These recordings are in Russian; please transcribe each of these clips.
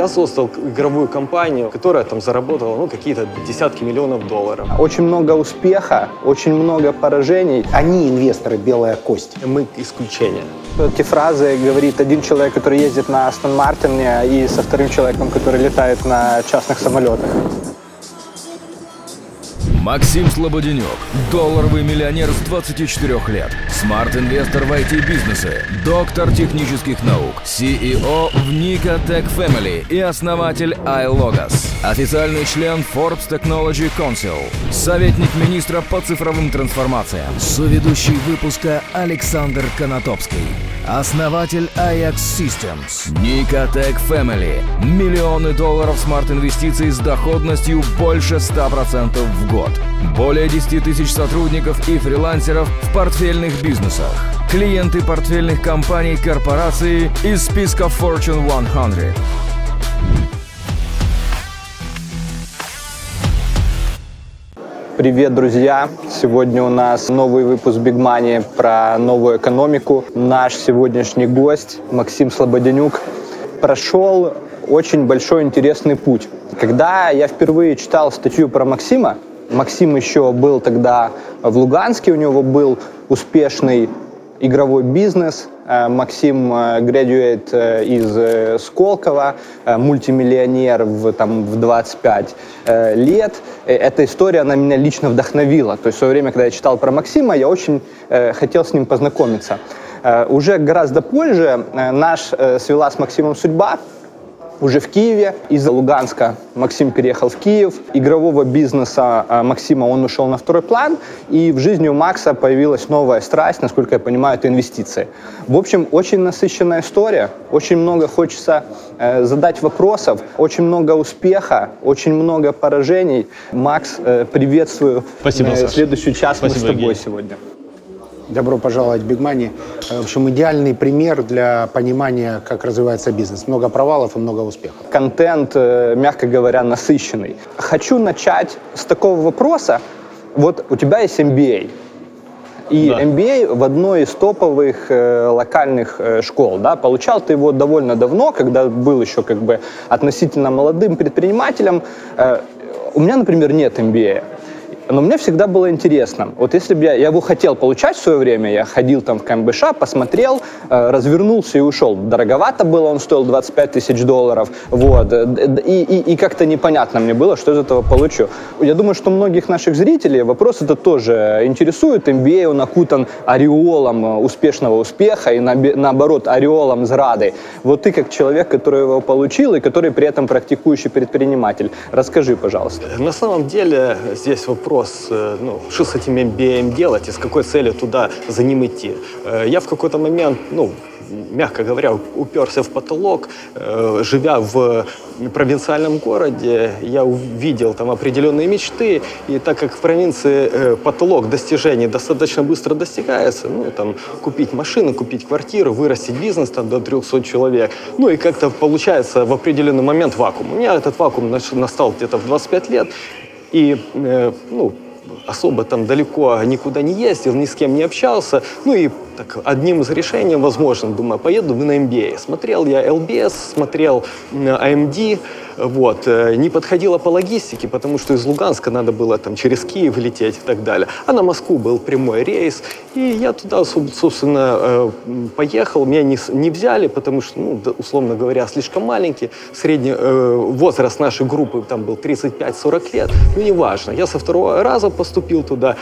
я создал игровую компанию, которая там заработала ну, какие-то десятки миллионов долларов. Очень много успеха, очень много поражений. Они инвесторы «Белая кость». Мы исключение. Эти фразы говорит один человек, который ездит на Астон Мартине, и со вторым человеком, который летает на частных самолетах. Максим Слободянюк. Долларовый миллионер с 24 лет. Smart-инвестор в IT-бизнесы. Доктор технических наук. CEO в Nika Tech Family и основатель iLogos. Официальный член Forbes Technology Council. Советник министра по цифровым трансформациям. Соведущий выпуска Александр Конотопский. Основатель Ajax Systems. Nika Tech Family. Миллионы долларов смарт-инвестиций с доходностью больше 100% в год. Более 10 тысяч сотрудников и фрилансеров в портфельных бизнесах. Клиенты портфельных компаний корпорации из списка Fortune 100. Привет, друзья! Сегодня у нас новый выпуск Big Money про новую экономику. Наш сегодняшний гость Максим Слободенюк прошел очень большой интересный путь. Когда я впервые читал статью про Максима, Максим еще был тогда в Луганске, у него был успешный игровой бизнес. Э, Максим градуэт из Сколково, э, мультимиллионер в, там, в 25 э, лет. Эта история, она меня лично вдохновила. То есть в свое время, когда я читал про Максима, я очень хотел с ним познакомиться. Уже гораздо позже наш свела с Максимом судьба, уже в Киеве. Из Луганска Максим переехал в Киев. Игрового бизнеса а, Максима он ушел на второй план. И в жизни у Макса появилась новая страсть, насколько я понимаю, это инвестиции. В общем, очень насыщенная история. Очень много хочется э, задать вопросов. Очень много успеха, очень много поражений. Макс, э, приветствую. Спасибо, э, Следующий час Спасибо, мы с тобой Евгений. сегодня. Добро пожаловать в Big Money. Э, В общем, идеальный пример для понимания, как развивается бизнес. Много провалов и много успехов. контент, э, мягко говоря, насыщенный. Хочу начать с такого вопроса. Вот у тебя есть MBA. И Да. MBA в одной из топовых э, локальных э, школ, да, получал ты его довольно давно, когда был еще как бы относительно молодым предпринимателем. Э, у меня, например, нет MBA. Но мне всегда было интересно. Вот если бы я, я его хотел получать в свое время, я ходил там в КМБШ, посмотрел, э, развернулся и ушел. Дороговато было, он стоил 25 тысяч долларов. Вот. Э, И, и, и как-то непонятно мне было, что из этого получу. Я думаю, что многих наших зрителей вопрос это тоже интересует. MBA, он окутан ореолом э, успешного успеха и наби- наоборот ореолом зрады. Вот ты как человек, который его получил и который при этом практикующий предприниматель. Расскажи, пожалуйста. На самом деле здесь вопрос, э, ну, что с этим MBA делать и с какой целью туда за ним идти. Э, Я в какой-то момент, ну, мягко говоря, уперся в потолок, Э, живя в провинциальном городе, я увидел там определенные мечты, и так как в провинции потолок достижений достаточно быстро достигается, ну, там, купить машину, купить квартиру, вырастить бизнес там до 300 человек, ну, и как-то получается в определенный момент вакуум. У меня этот вакуум настал где-то в 25 лет, и, э, ну, особо там далеко никуда не ездил, ни с кем не общался. Ну и так, одним из решений, возможно, думаю, поеду на MBA. Смотрел я LBS, смотрел AMD, вот. э, Не подходило по логистике, потому что из Луганска надо было там через Киев лететь и так далее. А на Москву был прямой рейс, и я туда, соб- собственно, э, поехал. Меня не, не взяли, потому что, ну, условно говоря, слишком маленький. Средний э, возраст нашей группы там был 35-40 лет. Ну, неважно. Я со второго раза поступил туда.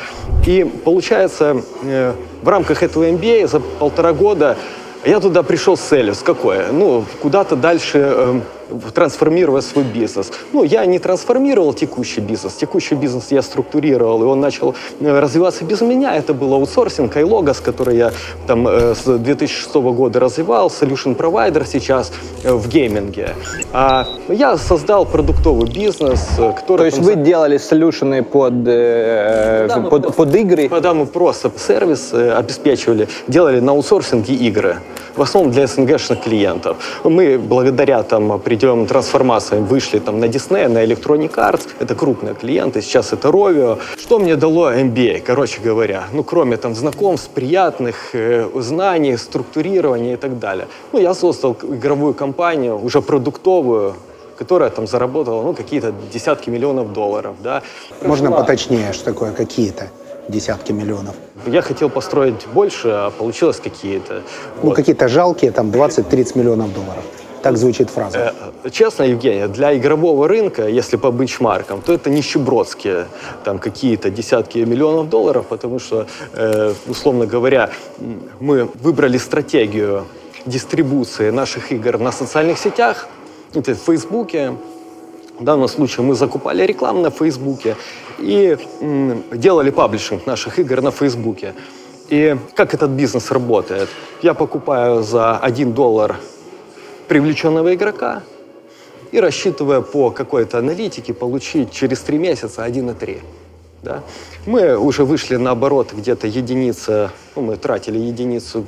И получается, э, в рамках этого MBA за полтора года я туда пришел с целью, с какой? Ну, куда-то дальше э, трансформировать свой бизнес. Ну, я не трансформировал текущий бизнес. Текущий бизнес я структурировал, и он начал э, развиваться без меня. Это был аутсорсинг, iLogos, который я там э, с 2006 года развивал, solution provider сейчас э, в гейминге. А я создал продуктовый бизнес, который... То есть там вы делали солюшены под, э, Да, под, просто- под игры? Когда мы просто сервис обеспечивали, делали на аутсорсинге игры. В основном для СНГшных клиентов. Мы благодаря там определенным определенным трансформациям вышли там на Disney, на Electronic Arts. Это крупные клиенты, сейчас это Rovio. Что мне дало MBA, короче говоря? Ну, кроме там знакомств, приятных э, знаний, структурирования и так далее. Ну, я создал игровую компанию, уже продуктовую, которая там заработала ну, какие-то десятки миллионов долларов. Да. Можно поточнее, что такое какие-то десятки миллионов? Я хотел построить больше, а получилось какие-то. Ну, вот. какие-то жалкие, там, 20-30 миллионов долларов. Так звучит фраза. Э, честно, Евгений, для игрового рынка, если по бенчмаркам, то это нищебродские там какие-то десятки миллионов долларов, потому что, э, условно говоря, мы выбрали стратегию дистрибуции наших игр на социальных сетях, это в Фейсбуке. В данном случае мы закупали рекламу на Фейсбуке и делали паблишинг наших игр на Фейсбуке. И как этот бизнес работает? Я покупаю за 1 доллар привлеченного игрока и рассчитывая по какой-то аналитике получить через 3 месяца 1,3. Да? Мы уже вышли на оборот где-то единица, ну, мы тратили единицу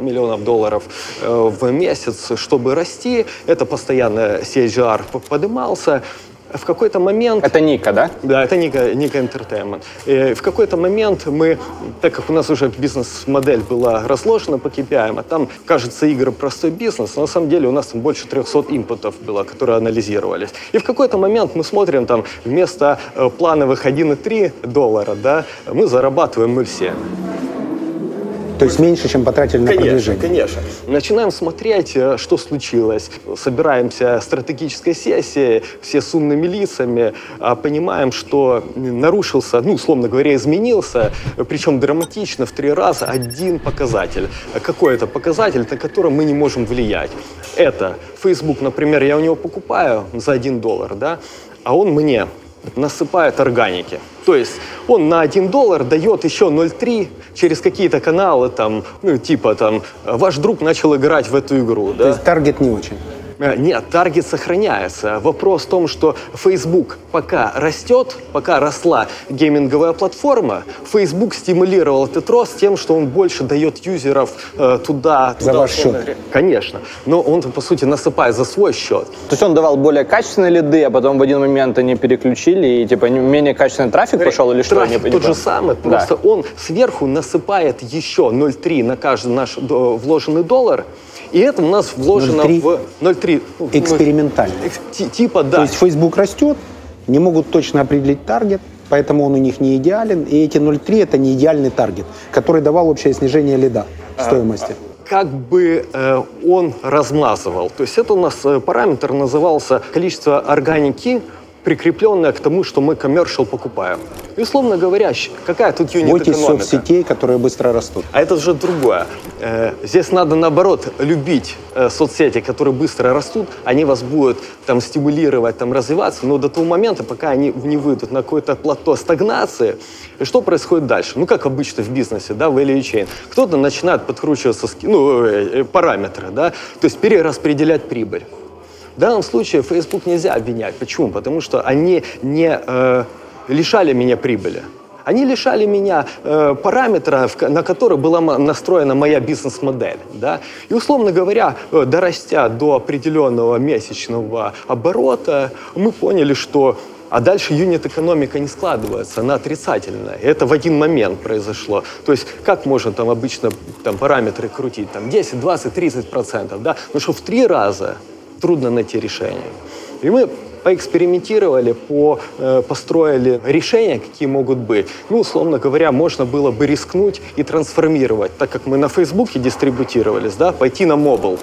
миллионов долларов э, в месяц, чтобы расти. Это постоянно CAGR поднимался в какой-то момент... Это Ника, да? Да, это Ника, Ника Entertainment. И в какой-то момент мы, так как у нас уже бизнес-модель была разложена по KPI, а там, кажется, игры простой бизнес, но на самом деле у нас там больше 300 инпутов было, которые анализировались. И в какой-то момент мы смотрим, там, вместо э, плановых 1,3 доллара, да, мы зарабатываем 0,7. То есть меньше, чем потратили на конечно, продвижение? Конечно, Начинаем смотреть, э, что случилось. Собираемся стратегической сессии, все с умными лицами, а понимаем, что нарушился, ну, условно говоря, изменился, причем драматично в три раза один показатель. Какой это показатель, на который мы не можем влиять? Это Facebook, например, я у него покупаю за один доллар, да, а он мне насыпает органики. То есть он на 1 доллар дает еще 0,3 через какие-то каналы, там, ну, типа там, ваш друг начал играть в эту игру. Да? То есть таргет не очень. Э, нет, таргет сохраняется. Вопрос в том, что Facebook пока растет, пока росла гейминговая платформа, Facebook стимулировал этот рост тем, что он больше дает юзеров э, туда, туда. За ваш счет? Конечно. Но он, по сути, насыпает за свой счет. То есть он давал более качественные лиды, а потом в один момент они переключили, и типа менее качественный трафик пошел или что? Трафик тот же самый, просто да. он сверху насыпает еще 0,3 на каждый наш вложенный доллар, и это у нас вложено 0,3. в 0,3. Ну, Экспериментально. Типа, да. То есть Facebook растет, не могут точно определить таргет, поэтому он у них не идеален. И эти 0,3 это не идеальный таргет, который давал общее снижение лида а, стоимости. Как бы э, он размазывал. То есть это у нас э, параметр назывался количество органики прикрепленная к тому, что мы коммершал покупаем. И, условно говоря, какая тут юнит Бойтесь экономика? соцсетей, которые быстро растут. А это же другое. Э, здесь надо, наоборот, любить э, соцсети, которые быстро растут. Они вас будут там стимулировать, там развиваться, но до того момента, пока они не выйдут на какое-то плато стагнации, что происходит дальше? Ну, как обычно в бизнесе, да, value chain. Кто-то начинает подкручиваться, ну, э, параметры, да, то есть перераспределять прибыль. В данном случае Facebook нельзя обвинять. Почему? Потому что они не э, лишали меня прибыли. Они лишали меня э, параметра, на который была настроена моя бизнес-модель. Да? И, условно говоря, э, дорастя до определенного месячного оборота, мы поняли, что а дальше юнит-экономика не складывается, она отрицательная. Это в один момент произошло. То есть как можно там обычно там, параметры крутить? Там 10, 20, 30 процентов. Да? Но что в три раза трудно найти решение. И мы поэкспериментировали, по, э, построили решения, какие могут быть. Ну, условно говоря, можно было бы рискнуть и трансформировать, так как мы на Фейсбуке дистрибутировались, да, пойти на мобил.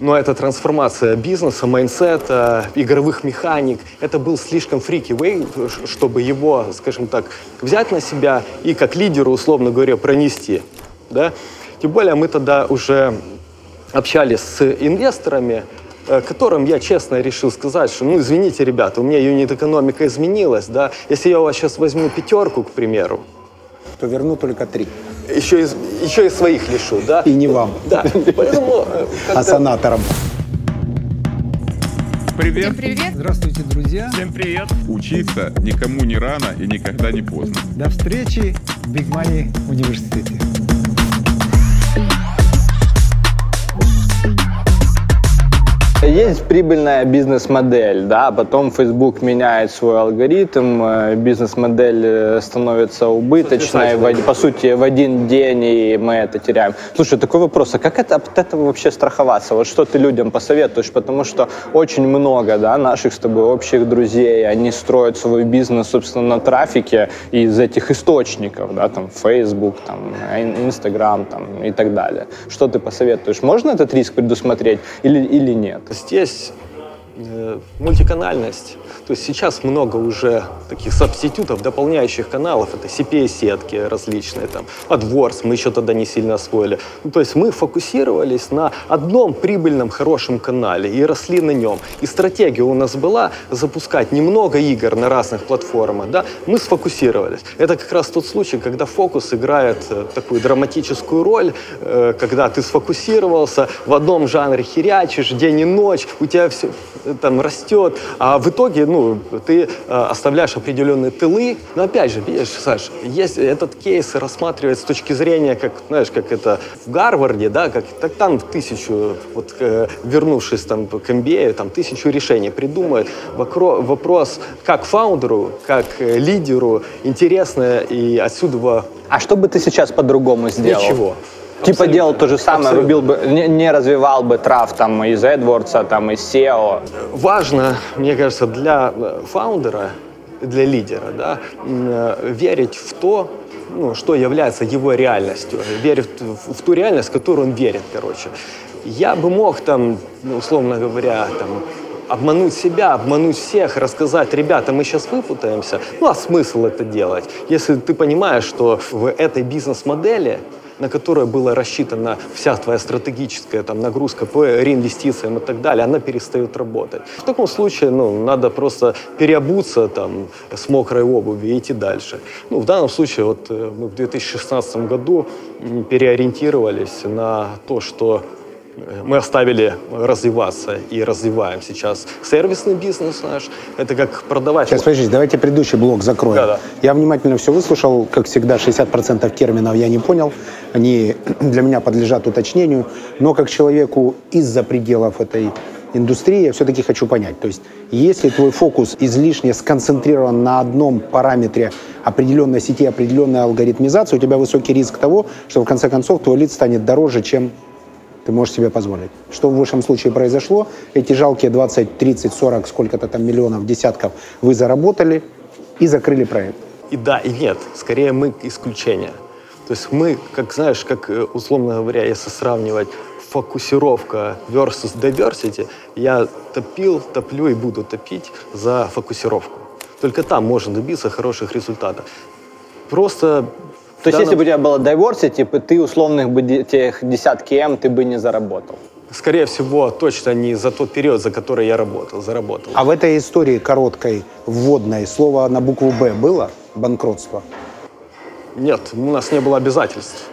Но эта трансформация бизнеса, майнсета, игровых механик, это был слишком фрики вей, чтобы его, скажем так, взять на себя и как лидеру, условно говоря, пронести. Да? Тем более мы тогда уже общались с инвесторами, э, которым я честно решил сказать, что, ну, извините, ребята, у меня юнит-экономика изменилась, да, если я у вас сейчас возьму пятерку, к примеру, то верну только три. Еще и, еще и своих лишу, да? И не вам. Да, поэтому... Э, а санаторам. Привет. Всем привет. Здравствуйте, друзья. Всем привет. Учиться никому не рано и никогда не поздно. До встречи в Big Money университете. Есть прибыльная бизнес-модель, да, потом Facebook меняет свой алгоритм, э, бизнес-модель э, становится убыточной, в, по сути, в один день, и мы это теряем. Слушай, такой вопрос, а как это, от этого вообще страховаться? Вот что ты людям посоветуешь? Потому что очень много, да, наших с тобой общих друзей, они строят свой бизнес, собственно, на трафике из этих источников, да, там, Facebook, там, Instagram, там, и так далее. Что ты посоветуешь? Можно этот риск предусмотреть или, или нет? Здесь э, мультиканальность. То есть сейчас много уже таких субститутов, дополняющих каналов. Это CPA-сетки различные, там, AdWords мы еще тогда не сильно освоили. Ну, то есть мы фокусировались на одном прибыльном хорошем канале и росли на нем. И стратегия у нас была запускать немного игр на разных платформах. Да? Мы сфокусировались. Это как раз тот случай, когда фокус играет э, такую драматическую роль, э, когда ты сфокусировался, в одном жанре херячишь день и ночь, у тебя все э, там растет, а в итоге ну, ты э, оставляешь определенные тылы. Но опять же, видишь, Саш, есть этот кейс рассматривать с точки зрения, как, знаешь, как это в Гарварде, да, как так там тысячу, вот э, вернувшись там к MBA, там тысячу решений придумают. Вокро, вопрос, как фаундеру, как э, лидеру интересно и отсюда... А что бы ты сейчас по-другому сделал? Ничего. Типа Абсолютно. делал то же самое, Абсолютно. рубил бы, не, не развивал бы трав там из AdWords, там из SEO. важно, мне кажется, для э, фаундера, для лидера, да, э, верить в то, ну, что является его реальностью, верить в, в ту реальность, в которую он верит, короче. Я бы мог там, ну, условно говоря, там, обмануть себя, обмануть всех, рассказать, ребята, мы сейчас выпутаемся. Ну, а смысл это делать? Если ты понимаешь, что в этой бизнес-модели на которое была рассчитана вся твоя стратегическая там, нагрузка по реинвестициям и так далее, она перестает работать. В таком случае ну, надо просто переобуться там, с мокрой обуви и идти дальше. Ну, в данном случае вот, э, мы в 2016 году переориентировались на то, что мы оставили развиваться и развиваем сейчас сервисный бизнес наш. Это как продавать... Сейчас, подождите, давайте предыдущий блок закроем. Да-да. Я внимательно все выслушал. Как всегда, 60% терминов я не понял. Они для меня подлежат уточнению. Но как человеку из-за пределов этой индустрии я все-таки хочу понять. То есть, если твой фокус излишне сконцентрирован на одном параметре определенной сети, определенной алгоритмизации, у тебя высокий риск того, что в конце концов твой лид станет дороже, чем ты можешь себе позволить. Что в вашем случае произошло? Эти жалкие 20, 30, 40, сколько-то там миллионов, десятков вы заработали и закрыли проект. И да, и нет. Скорее мы исключение. То есть мы, как знаешь, как э, условно говоря, если сравнивать фокусировка versus diversity, я топил, топлю и буду топить за фокусировку. Только там можно добиться хороших результатов. Просто То есть, если бы у тебя было diversity, типа, ты условных бы тех десятки М ты бы не заработал. скорее всего, точно не за тот период, за который я работал, заработал. А в этой истории короткой, вводной, слово на букву «Б» было? Банкротство. Нет, у нас не было обязательств.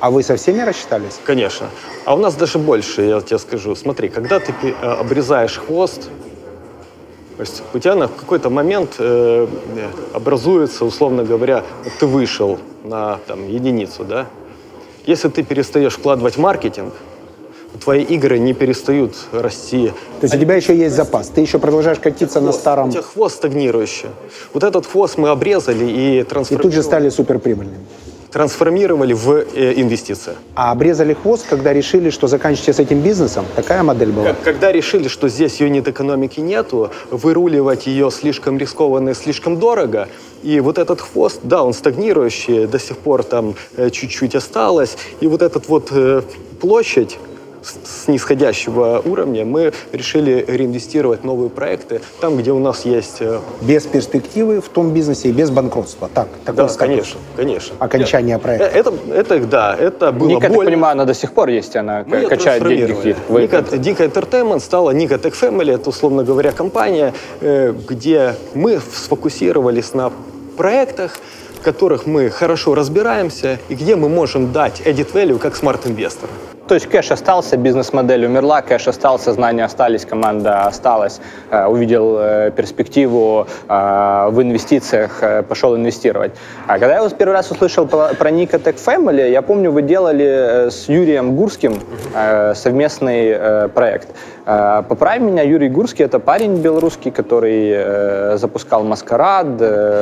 А вы со всеми рассчитались? Конечно. А у нас даже больше, я тебе скажу. Смотри, когда ты э, обрезаешь хвост, то есть у тебя на какой-то момент э, образуется, условно говоря, ты вышел на там, единицу, да? Если ты перестаешь вкладывать маркетинг, твои игры не перестают расти. То есть у тебя еще есть запас. Ты еще продолжаешь катиться на Хвост. старом. У тебя хвост стагнирующий. Вот этот хвост мы обрезали и И трансформировали, тут же стали суперприбыльными. Трансформировали в э, инвестиции. А обрезали хвост, когда решили, что заканчиваете с этим бизнесом? Такая модель была? Как- Когда решили, что здесь юнит экономики нету, выруливать ее слишком рискованно и слишком дорого, и вот этот хвост, да, он стагнирующий, до сих пор там э, чуть-чуть осталось, и вот эта вот э, площадь с нисходящего уровня мы решили реинвестировать в новые проекты там, где у нас есть... э, Без перспективы в том бизнесе и без банкротства. Так, такой Да, статус. конечно, конечно. Окончание Э, проекта. Это, это, да, это было Ника, я так больно. понимаю, она до сих пор есть, она Мы качает деньги Ника, Дика Entertainment стала Ника Tech Family. Это, условно говоря, компания, э, где мы сфокусировались на проектах, в которых мы хорошо разбираемся и где мы можем дать edit value как smart-инвестор. То есть кэш остался, бизнес-модель умерла, кэш остался, знания остались, команда осталась, э, увидел э, перспективу э, в инвестициях, пошел инвестировать. А когда я вот первый раз услышал про, Nika Tech Family, я помню, вы делали с Юрием Гурским совместный проект. Поправь меня, Юрий Гурский, это парень белорусский, который запускал MSQRD,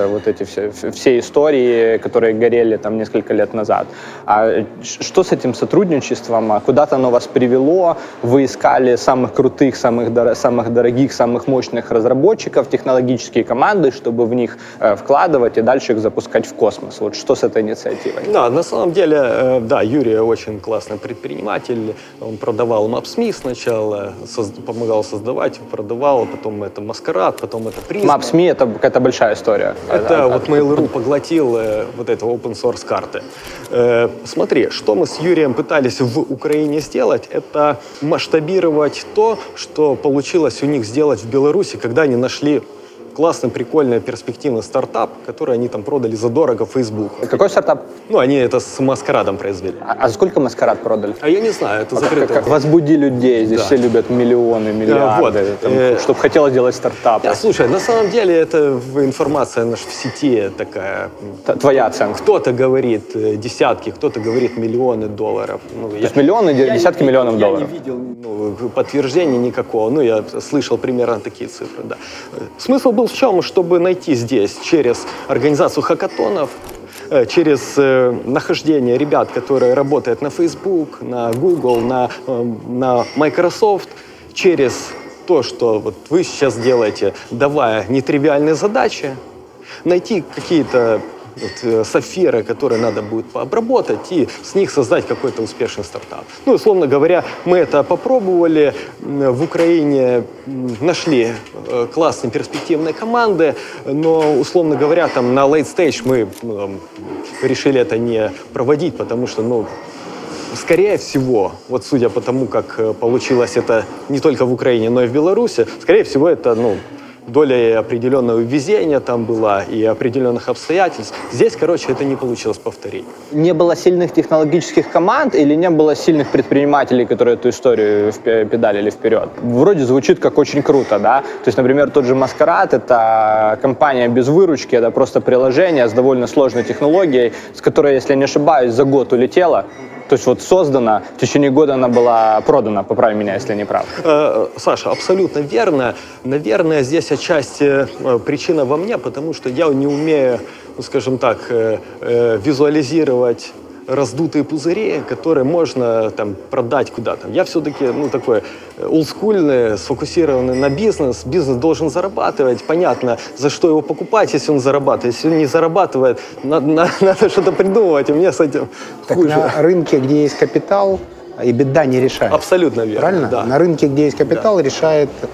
вот эти все, все истории, которые горели там несколько лет назад. А что с этим сотрудничеством? А Куда-то оно вас привело? Вы искали самых крутых, самых, дор- самых дорогих, самых мощных разработчиков, технологические команды, чтобы в них э, вкладывать и дальше их запускать в космос. Вот что с этой инициативой? Да, на самом деле, э, да, Юрий очень классный предприниматель. Он продавал MapsMe сначала, соз- помогал создавать, продавал, потом это Маскарад, потом это Призма. Maps.me это какая-то большая история. Это А- а- вот Mail.ru поглотил э, вот это open source карты. Э, смотри, что мы с Юрием пытались в Украине сделать, это масштабировать то, что получилось у них сделать в Беларуси, когда они нашли классный, прикольный, перспективный стартап, который они там продали задорого Фейсбуку. Какой стартап? Ну, они это с маскарадом произвели. А, а сколько маскарад продали? А я не знаю, это Как, закрыто. как возбуди людей, здесь Да. все любят миллионы, миллиарды, вот, там, э, чтобы хотелось делать стартапы. Я, слушай, на самом деле это информация наша в сети такая. Т- Твоя оценка. Кто-то говорит э, десятки, кто-то говорит миллионы долларов. Ну, То есть миллионы, де- десятки миллионов долларов. Я не видел ну, подтверждения никакого. Ну, я слышал примерно такие цифры, да. Смысл был в чем? Чтобы найти здесь через организацию хакатонов, э, через э, нахождение ребят, которые работают на Facebook, на Google, на, э, на Microsoft, через то, что вот вы сейчас делаете, давая нетривиальные задачи, найти какие-то вот, э, сапфиры, которые надо будет пообработать, и с них создать какой-то успешный стартап. Ну, условно говоря, мы это попробовали, в Украине нашли э, классные перспективные команды, но, условно говоря, там на late stage мы ну, решили это не проводить, потому что, ну, Скорее всего, вот судя по тому, как э, получилось это не только в Украине, но и в Беларуси, скорее всего, это ну, доля определенного везения там была и определенных обстоятельств. Здесь, короче, это не получилось повторить. Не было сильных технологических команд или не было сильных предпринимателей, которые эту историю педалили вперед? Вроде звучит как очень круто, да? То есть, например, тот же Маскарад — это компания без выручки, это просто приложение с довольно сложной технологией, с которой, если я не ошибаюсь, за год улетела. То есть вот создана, в течение года она была продана, поправь меня, если не прав. Э, Саша, абсолютно верно. Наверное, здесь отчасти э, причина во мне, потому что я не умею, ну, скажем так, э, визуализировать раздутые пузыри, которые можно там продать куда-то. Я все-таки, ну, такой э, олдскульный, сфокусированный на бизнес. Бизнес должен зарабатывать. Понятно, за что его покупать, если он зарабатывает. Если он не зарабатывает, надо, надо что-то придумывать. И мне с этим Так хуже. на рынке, где есть капитал, и беда не решает. Абсолютно верно. Правильно? Да. На рынке, где есть капитал, решает э,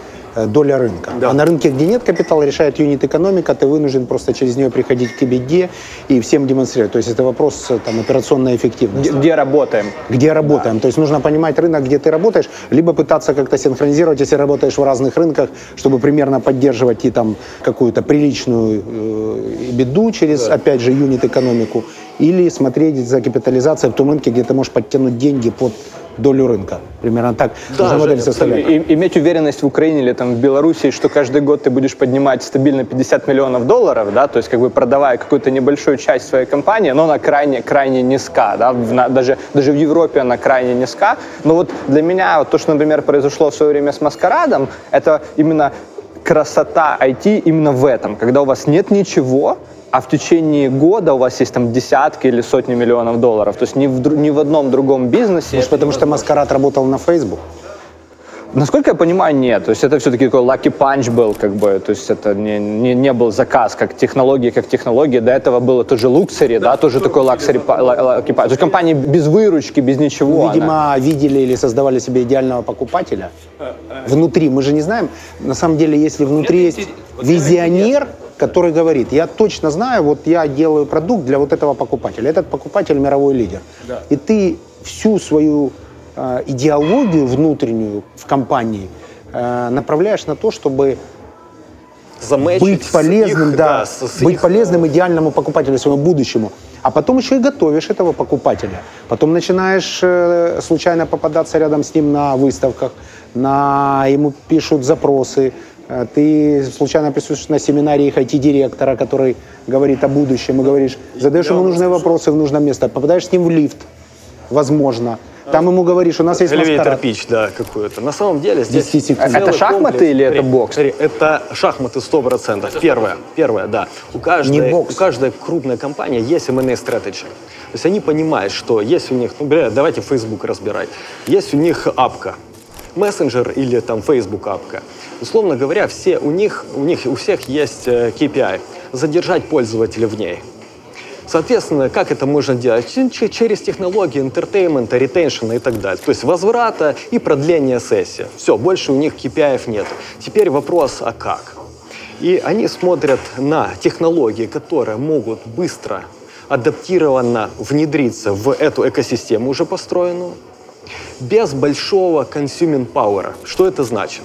доля рынка. Да. А на рынке, где нет капитала, решает юнит-экономика, ты вынужден просто через нее приходить к беде и всем демонстрировать. То есть это вопрос э, там, операционной эффективности. Где, где работаем? где работаем. То есть нужно понимать рынок, где ты работаешь, либо пытаться как-то синхронизировать, если работаешь в разных рынках, чтобы примерно поддерживать и там какую-то приличную э, беду через, опять же, юнит-экономику, или смотреть за капитализацией в том рынке, где ты можешь подтянуть деньги под долю рынка. Примерно так Да, нужно модель Женя, составлять. И- иметь уверенность в Украине или там в Беларуси, что каждый год ты будешь поднимать стабильно 50 миллионов долларов, да, то есть как бы продавая какую-то небольшую часть своей компании, но она крайне, крайне низка, да, в- на- даже, даже в Европе она крайне низка. Но вот для меня вот то, что, например, произошло в свое время с Маскарадом, это именно красота IT именно в этом, когда у вас нет ничего, а в течение года у вас есть там десятки или сотни миллионов долларов. То есть ни в, ни в одном другом бизнесе. Может, потому что Маскарад работал на Facebook? Насколько я понимаю, нет. То есть это все-таки такой lucky punch был, как бы, то есть это не, не, не был заказ, как технология, как технология. До этого было тоже Luxury, да, тоже такой luxury, па- ла- lucky punch. То есть компания без выручки, без ничего. она- Видимо, видели или создавали себе идеального покупателя. Внутри, мы же не знаем. На самом деле, если внутри есть визионер, который говорит, я точно знаю, вот я делаю продукт для вот этого покупателя. Этот покупатель мировой лидер. И ты всю свою э, идеологию внутреннюю в компании э, направляешь на то, чтобы быть полезным, их, да, с быть их, полезным идеальному покупателю, своему будущему. А потом еще и готовишь этого покупателя. Потом начинаешь э, случайно попадаться рядом с ним на выставках, на ему пишут запросы, ты случайно присутствуешь на семинаре их IT-директора, который говорит о будущем, и говоришь, задаешь ему нужные вопросы в нужном месте, попадаешь с ним в лифт, возможно. Там ему говоришь, у нас есть Элевейтор маскарад. пич, да, какую-то. На самом деле здесь... 10 секунд. целый Это шахматы комплекс. или это бокс? смотри, это шахматы 100%. Первое, первое, да. У каждой, Не бокс. у каждой крупной компании есть M&A strategy. То есть они понимают, что есть у них, ну, бля, давайте Facebook разбирать, есть у них апка, мессенджер или там Facebook апка. Условно говоря, все у них, у них у всех есть э, KPI, задержать пользователя в ней. Соответственно, как это можно делать? Через технологии entertainment а, retention а и так далее. То есть возврата и продления сессии. Все, больше у них KPI нет. Теперь вопрос, а как? И они смотрят на технологии, которые могут быстро, адаптированно внедриться в эту экосистему уже построенную, без большого consuming power. Что это значит?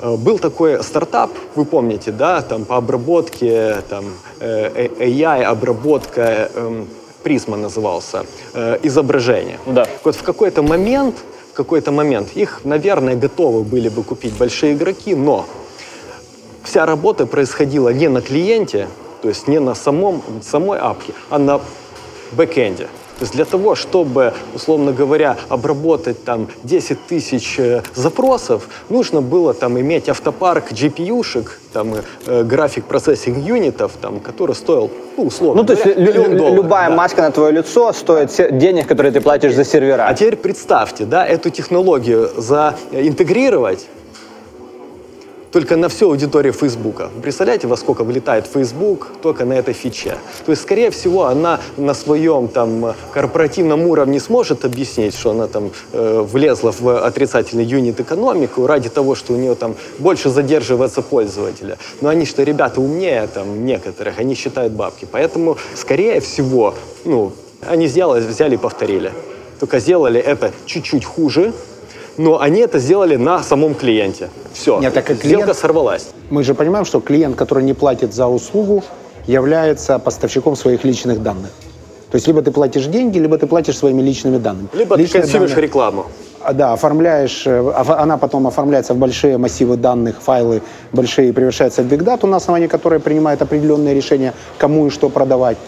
Э, Был такой стартап, вы помните, да, там по обработке, там э, э, AI, обработка, эм, Призма назывался, изображения. Да. Вот в какой-то момент, в какой-то момент их, наверное, готовы были бы купить большие игроки, но вся работа происходила не на клиенте, то есть не на самом, самой апке, а на бэкэнде. То есть для того, чтобы, условно говоря, обработать там 10 тысяч э, запросов, нужно было там иметь автопарк GPU-шек, там э, график процессинг юнитов, там, который стоил, ну, условно Ну, то есть говоря, лю- долларов, любая да. маска на твое лицо стоит денег, которые ты платишь за сервера. А теперь представьте, да, эту технологию заинтегрировать только на всю аудиторию Фейсбука. Представляете, во сколько вылетает Facebook только на этой фиче? То есть, скорее всего, она на своем там корпоративном уровне сможет объяснить, что она там э, влезла в отрицательный юнит экономику ради того, что у нее там больше задерживается пользователя. Но они что, ребята умнее там некоторых, они считают бабки. Поэтому, скорее всего, ну, они сделали, взяли и повторили. Только сделали это чуть-чуть хуже, но они это сделали на самом клиенте. Все, Нет, так и сделка клиент- сорвалась. Мы же понимаем, что клиент, который не платит за услугу, является поставщиком своих личных данных. То есть либо ты платишь деньги, либо ты платишь своими личными данными. Либо ты Личные консумишь данные- рекламу. А, Да, оформляешь, э, она потом оформляется в большие массивы данных, файлы большие, превращается в Data, на основании которой принимает определенные решения, кому и что продавать.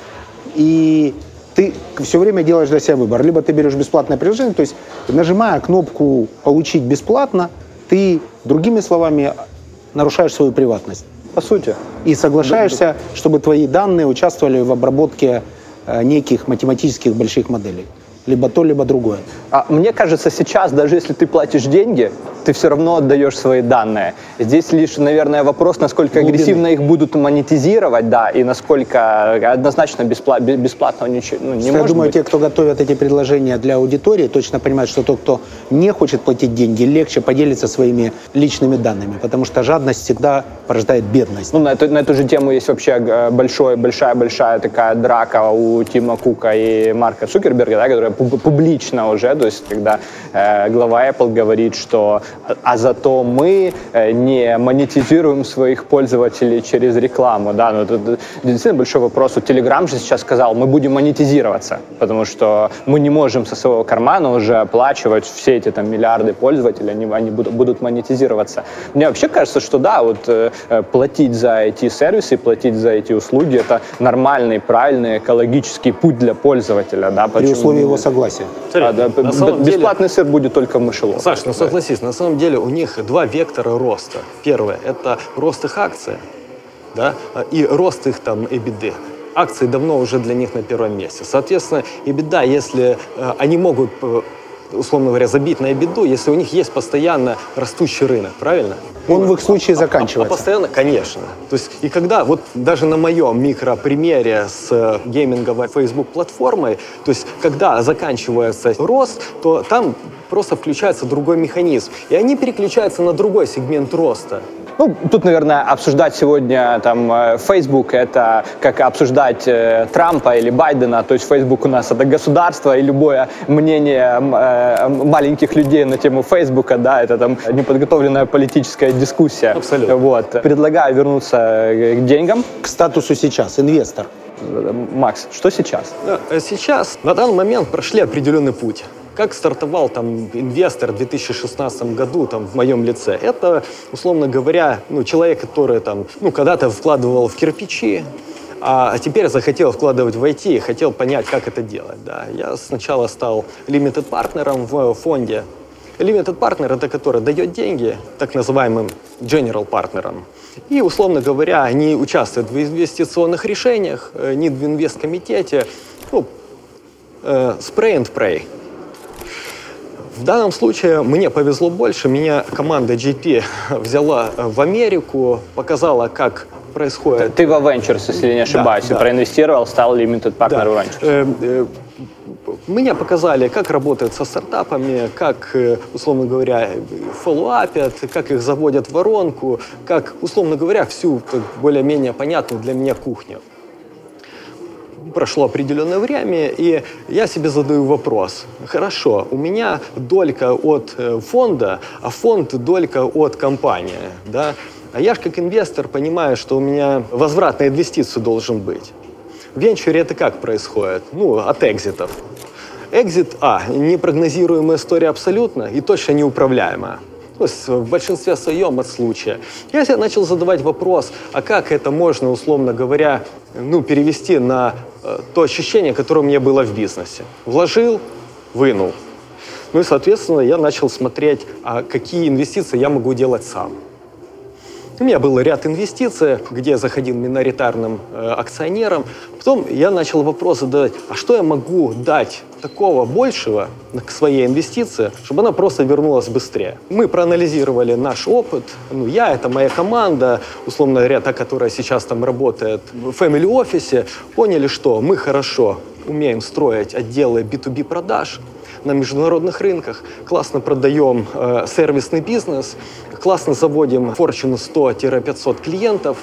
И ты все время делаешь для себя выбор. Либо ты берешь бесплатное приложение, то есть нажимая кнопку «Получить бесплатно», ты, другими словами, нарушаешь свою приватность. По сути. И соглашаешься, чтобы твои данные участвовали в обработке э, неких математических больших моделей. Либо то, либо другое. А мне кажется, сейчас, даже если ты платишь деньги, ты все равно отдаешь свои данные. Здесь лишь, наверное, вопрос, насколько Глубины. агрессивно их будут монетизировать, да, и насколько однозначно беспла- бе- бесплатно ничего ну, не Я может думаю, быть. те, кто готовят эти предложения для аудитории, точно понимают, что тот, кто не хочет платить деньги, легче поделиться своими личными данными, потому что жадность всегда порождает бедность. Ну, на эту, на эту же тему есть вообще э, большой, большая-большая такая драка у Тима Кука и Марка Цукерберга, да, которая пуб- публично уже, то есть когда э, глава Apple говорит, что а, зато мы э, не монетизируем своих пользователей через рекламу, да, ну, это, действительно большой вопрос. Вот Telegram же сейчас сказал, мы будем монетизироваться, потому что мы не можем со своего кармана уже оплачивать все эти там миллиарды пользователей, они, они будут, будут монетизироваться. Мне вообще кажется, что да, вот э, платить за эти сервисы, платить за эти услуги, это нормальный, правильный, экологический путь для пользователя, да, При почему- условии его согласия. А, да, на самом деле- бесплатный сыр будет только в мышеловке. Саш, ну согласись, на самом деле у них два вектора роста. Первое – это рост их акций, да, и рост их там EBITDA. Акции давно уже для них на первом месте. Соответственно, EBITDA, если э, они могут, э, условно говоря, забить на EBITDA, если у них есть постоянно растущий рынок, правильно? Он в их случае А заканчивается. постоянно, конечно. То есть, и когда, вот даже на моем микропримере с э, гейминговой Facebook платформой, то есть, когда заканчивается рост, то там просто включается другой механизм. И они переключаются на другой сегмент роста. Ну, тут, наверное, обсуждать сегодня там э, Facebook это как обсуждать э, Трампа или Байдена. То есть Facebook у нас это государство, и любое мнение э, маленьких людей на тему Фейсбука, да, это там неподготовленная политическая дискуссия. Абсолютно. Вот. Предлагаю вернуться э, к деньгам. К статусу сейчас инвестор. Макс, что сейчас? Э, Сейчас, на данный момент, прошли определенный путь. Как стартовал там инвестор в 2016 году там, в моем лице? Это, условно говоря, ну, человек, который там, ну, когда-то вкладывал в кирпичи, а теперь захотел вкладывать в IT хотел понять, как это делать. Да. Я сначала стал limited партнером в фонде. Limited партнер – это который дает деньги так называемым general партнерам. И, условно говоря, не участвуют в инвестиционных решениях, э, ни в инвесткомитете. Ну, э, spray and pray. В данном случае мне повезло больше. Меня команда GP взяла э, в Америку, показала, как происходит. Ты во Ventures, если не ошибаюсь, да. и проинвестировал, стал limited partner Да. Ventures. Э, э, Мне показали, как работают со стартапами, как, условно говоря, фоллоуапят, как их заводят в воронку, как, условно говоря, всю более-менее понятную для меня кухню. Прошло определенное время, и я себе задаю вопрос. Хорошо, у меня долька от э, фонда, а фонд долька от компании. Да? А я же как инвестор понимаю, что у меня возврат на инвестицию должен быть. В венчуре это как происходит? Ну, от экзитов. Экзит, а, непрогнозируемая история абсолютно и точно неуправляемая. Есть в большинстве своем от случая. Я себе начал задавать вопрос, а как это можно, условно говоря, ну, перевести на э, то ощущение, которое у меня было в бизнесе. Вложил, вынул. Ну и, соответственно, я начал смотреть, а какие инвестиции я могу делать сам. У меня был ряд инвестиций, где я заходил миноритарным э, акционером. Потом я начал вопрос задавать, а что я могу дать такого большего к своей инвестиции, чтобы она просто вернулась быстрее. Мы проанализировали наш опыт. Ну, я, это моя команда, условно говоря, та, которая сейчас там работает в family офисе, поняли, что мы хорошо умеем строить отделы B2B продаж, на международных рынках, классно продаем э, сервисный бизнес, классно заводим Fortune 100-500 клиентов.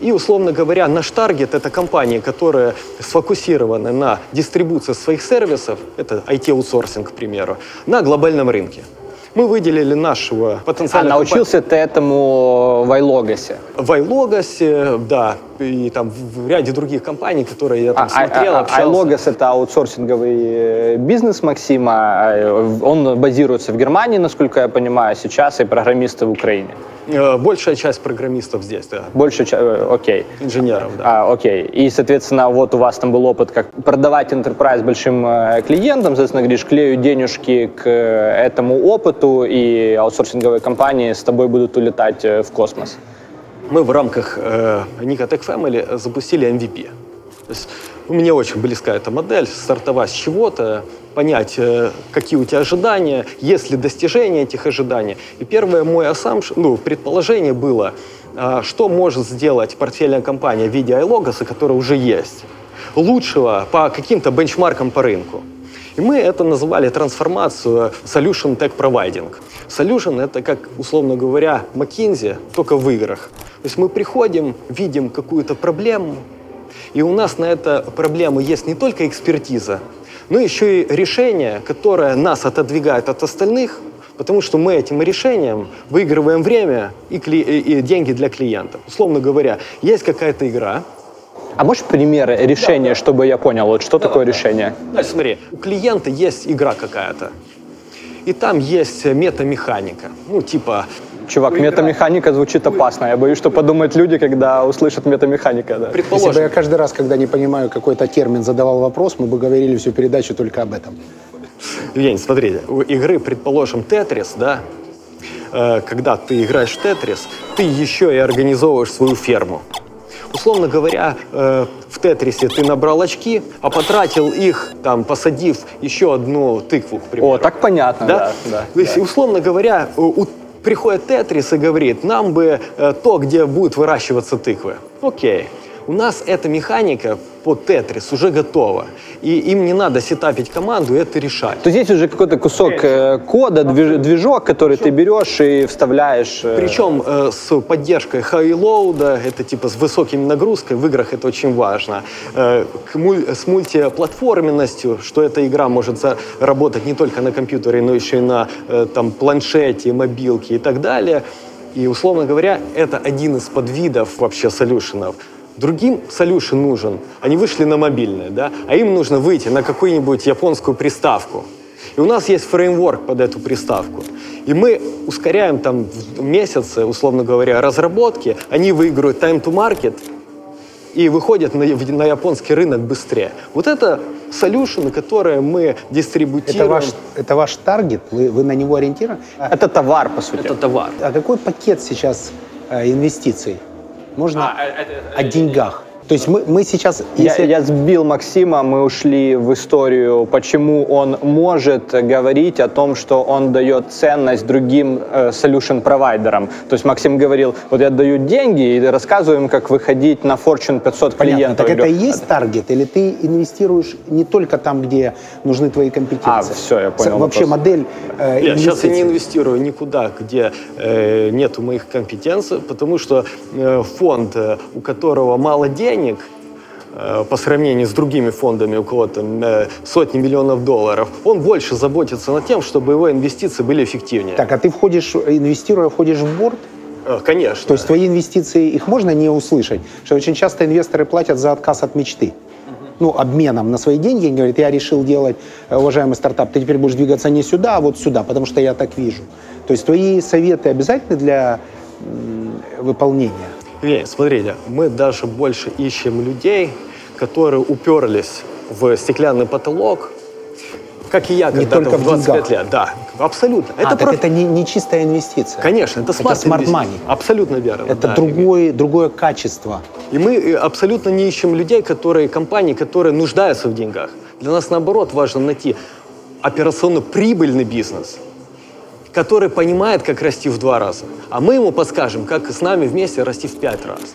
И, условно говоря, наш таргет – это компании, которые сфокусированы на дистрибуции своих сервисов, это IT-аутсорсинг, к примеру, на глобальном рынке. Мы выделили нашего А потенциального научился ты этому в iLogos? в iLogos, да, и там в ряде других компаний, которые я там смотрел, общался. iLogos А, это аутсорсинговый э, бизнес Максима. э, Он базируется в Германии, насколько я понимаю, сейчас и программисты в Украине. Э, Большая часть программистов здесь, да, Больше, ча- э, окей. инженеров, да. А, окей. И, соответственно, вот у вас там был опыт, как продавать enterprise большим клиентам, соответственно, говоришь, клею денежки к этому опыту, и аутсорсинговые компании с тобой будут улетать э, в космос. Мы в рамках э, Nika Tech Family запустили MVP. То есть мне очень близка эта модель, стартовать с чего-то, понять, э, какие у тебя ожидания, есть ли достижение этих ожиданий. И первое мой assumption, ну, предположение было, а, что может сделать портфельная компания в виде iLogos, которая уже есть, лучшего по каким-то бенчмаркам по рынку. И мы это называли трансформацию Solution Tech Providing. Solution — это, как, условно говоря, McKinsey, только в играх. То есть мы приходим, видим какую-то проблему, и у нас на эту проблему есть не только экспертиза, но еще и решение, которое нас отодвигает от остальных, потому что мы этим решением выигрываем время и, кли- и- деньги для клиентов. Условно говоря, есть какая-то игра, А можешь примеры решения, чтобы я понял, вот что такое решение? Значит, смотри, у клиента есть игра какая-то, и там есть метамеханика. Ну, типа, Чувак, метамеханика звучит опасно. Я боюсь, что подумают люди, когда услышат метамеханика. Да. Если бы предположим, я каждый раз, когда не понимаю какой-то термин, задавал вопрос, мы бы говорили всю передачу только об этом. Евгений, смотрите, у игры, предположим, Тетрис, да, э, когда ты играешь в Тетрис, ты еще и организовываешь свою ферму. Условно говоря, э, в Тетрисе ты набрал очки, а потратил их, там, посадив еще одну тыкву, к примеру. О, так понятно, да. да? да, То есть, условно говоря, у- у- приходит Тетрис и говорит, нам бы э, то, где будут выращиваться тыквы. Окей. У нас эта механика под Тетрис уже готова. И им не надо setup ить команду и это решать. То здесь уже какой-то кусок э, кода, движ- движок, который ты берешь и вставляешь. э, Причем э, с поддержкой high-load а, это типа с высокими нагрузкой, в играх это очень важно. Э, муль- с мультиплатформенностью, что эта игра может за- работать не только на компьютере, но еще и на э, там, планшете, мобилке и так далее. И, условно говоря, это один из подвидов вообще solution ов. Другим solution нужен, они вышли на мобильное, да, а им нужно выйти на какую-нибудь японскую приставку. И у нас есть фреймворк под эту приставку. И мы ускоряем там в месяцы, условно говоря, разработки, они выигрывают time to market и выходят на, на японский рынок быстрее. Вот это солюшены, которые мы дистрибутируем. Это ваш, это ваш таргет? Вы, вы на него ориентированы? Это товар, по сути. Это товар. А какой пакет сейчас э, инвестиций? Можно о деньгах? То есть мы, мы сейчас... Я, если- я сбил Максима, мы ушли в историю, почему он может говорить о том, что он дает ценность другим э, solution провайдерам. То есть Максим говорил, вот я даю деньги и рассказываю им, как выходить на Fortune 500 Понятно. клиентов. Так Я это и есть таргет? Или ты инвестируешь не только там, где нужны твои компетенции? А, всё, я понял Вообще вопрос. модель э, Нет, сейчас я не инвестирую никуда, где э, нету моих компетенций, потому что э, фонд, э, у которого мало денег, э, по сравнению с другими фондами, у кого там э, сотни миллионов долларов, он больше заботится над тем, чтобы его инвестиции были эффективнее. Так, а ты входишь, инвестируя, входишь в борт? Э, конечно. То есть твои инвестиции, их можно не услышать? Что очень часто инвесторы платят за отказ от мечты. Ну, обменом на свои деньги. Они говорят, я решил делать, уважаемый стартап, ты теперь будешь двигаться не сюда, а вот сюда, потому что я так вижу. То есть твои советы обязательны для выполнения? Не, смотрите, мы даже больше ищем людей, которые уперлись в стеклянный потолок, как и я Не когда-то только в в 25 деньгах. лет. Да, абсолютно. а, так про- это не, не чистая инвестиция. Конечно, это Это smart smart инвестиции. money. Абсолютно верно. Это да. другой, другое качество. И мы э, абсолютно не ищем людей, которые, компании, которые нуждаются в деньгах. Для нас, наоборот, важно найти операционно прибыльный бизнес, который понимает, как расти в два раза. А мы ему подскажем, как с нами вместе расти в пять раз.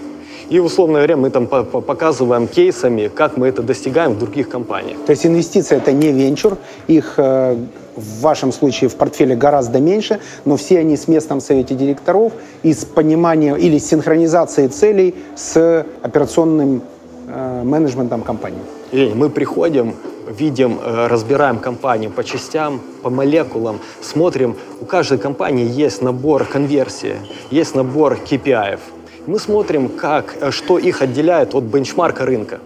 И, условно говоря, мы там по- по- показываем кейсами, как мы это достигаем в других компаниях. То есть инвестиции это не венчур, их э, в вашем случае в портфеле гораздо меньше, но все они с местом совете директоров и с пониманием или синхронизацией целей с операционным э, менеджментом компании. Мы приходим, видим, э, разбираем компанию по частям, по молекулам, смотрим, у каждой компании есть набор конверсии, есть набор KPI. Мы смотрим, как, э, что их отделяет от бенчмарка рынка.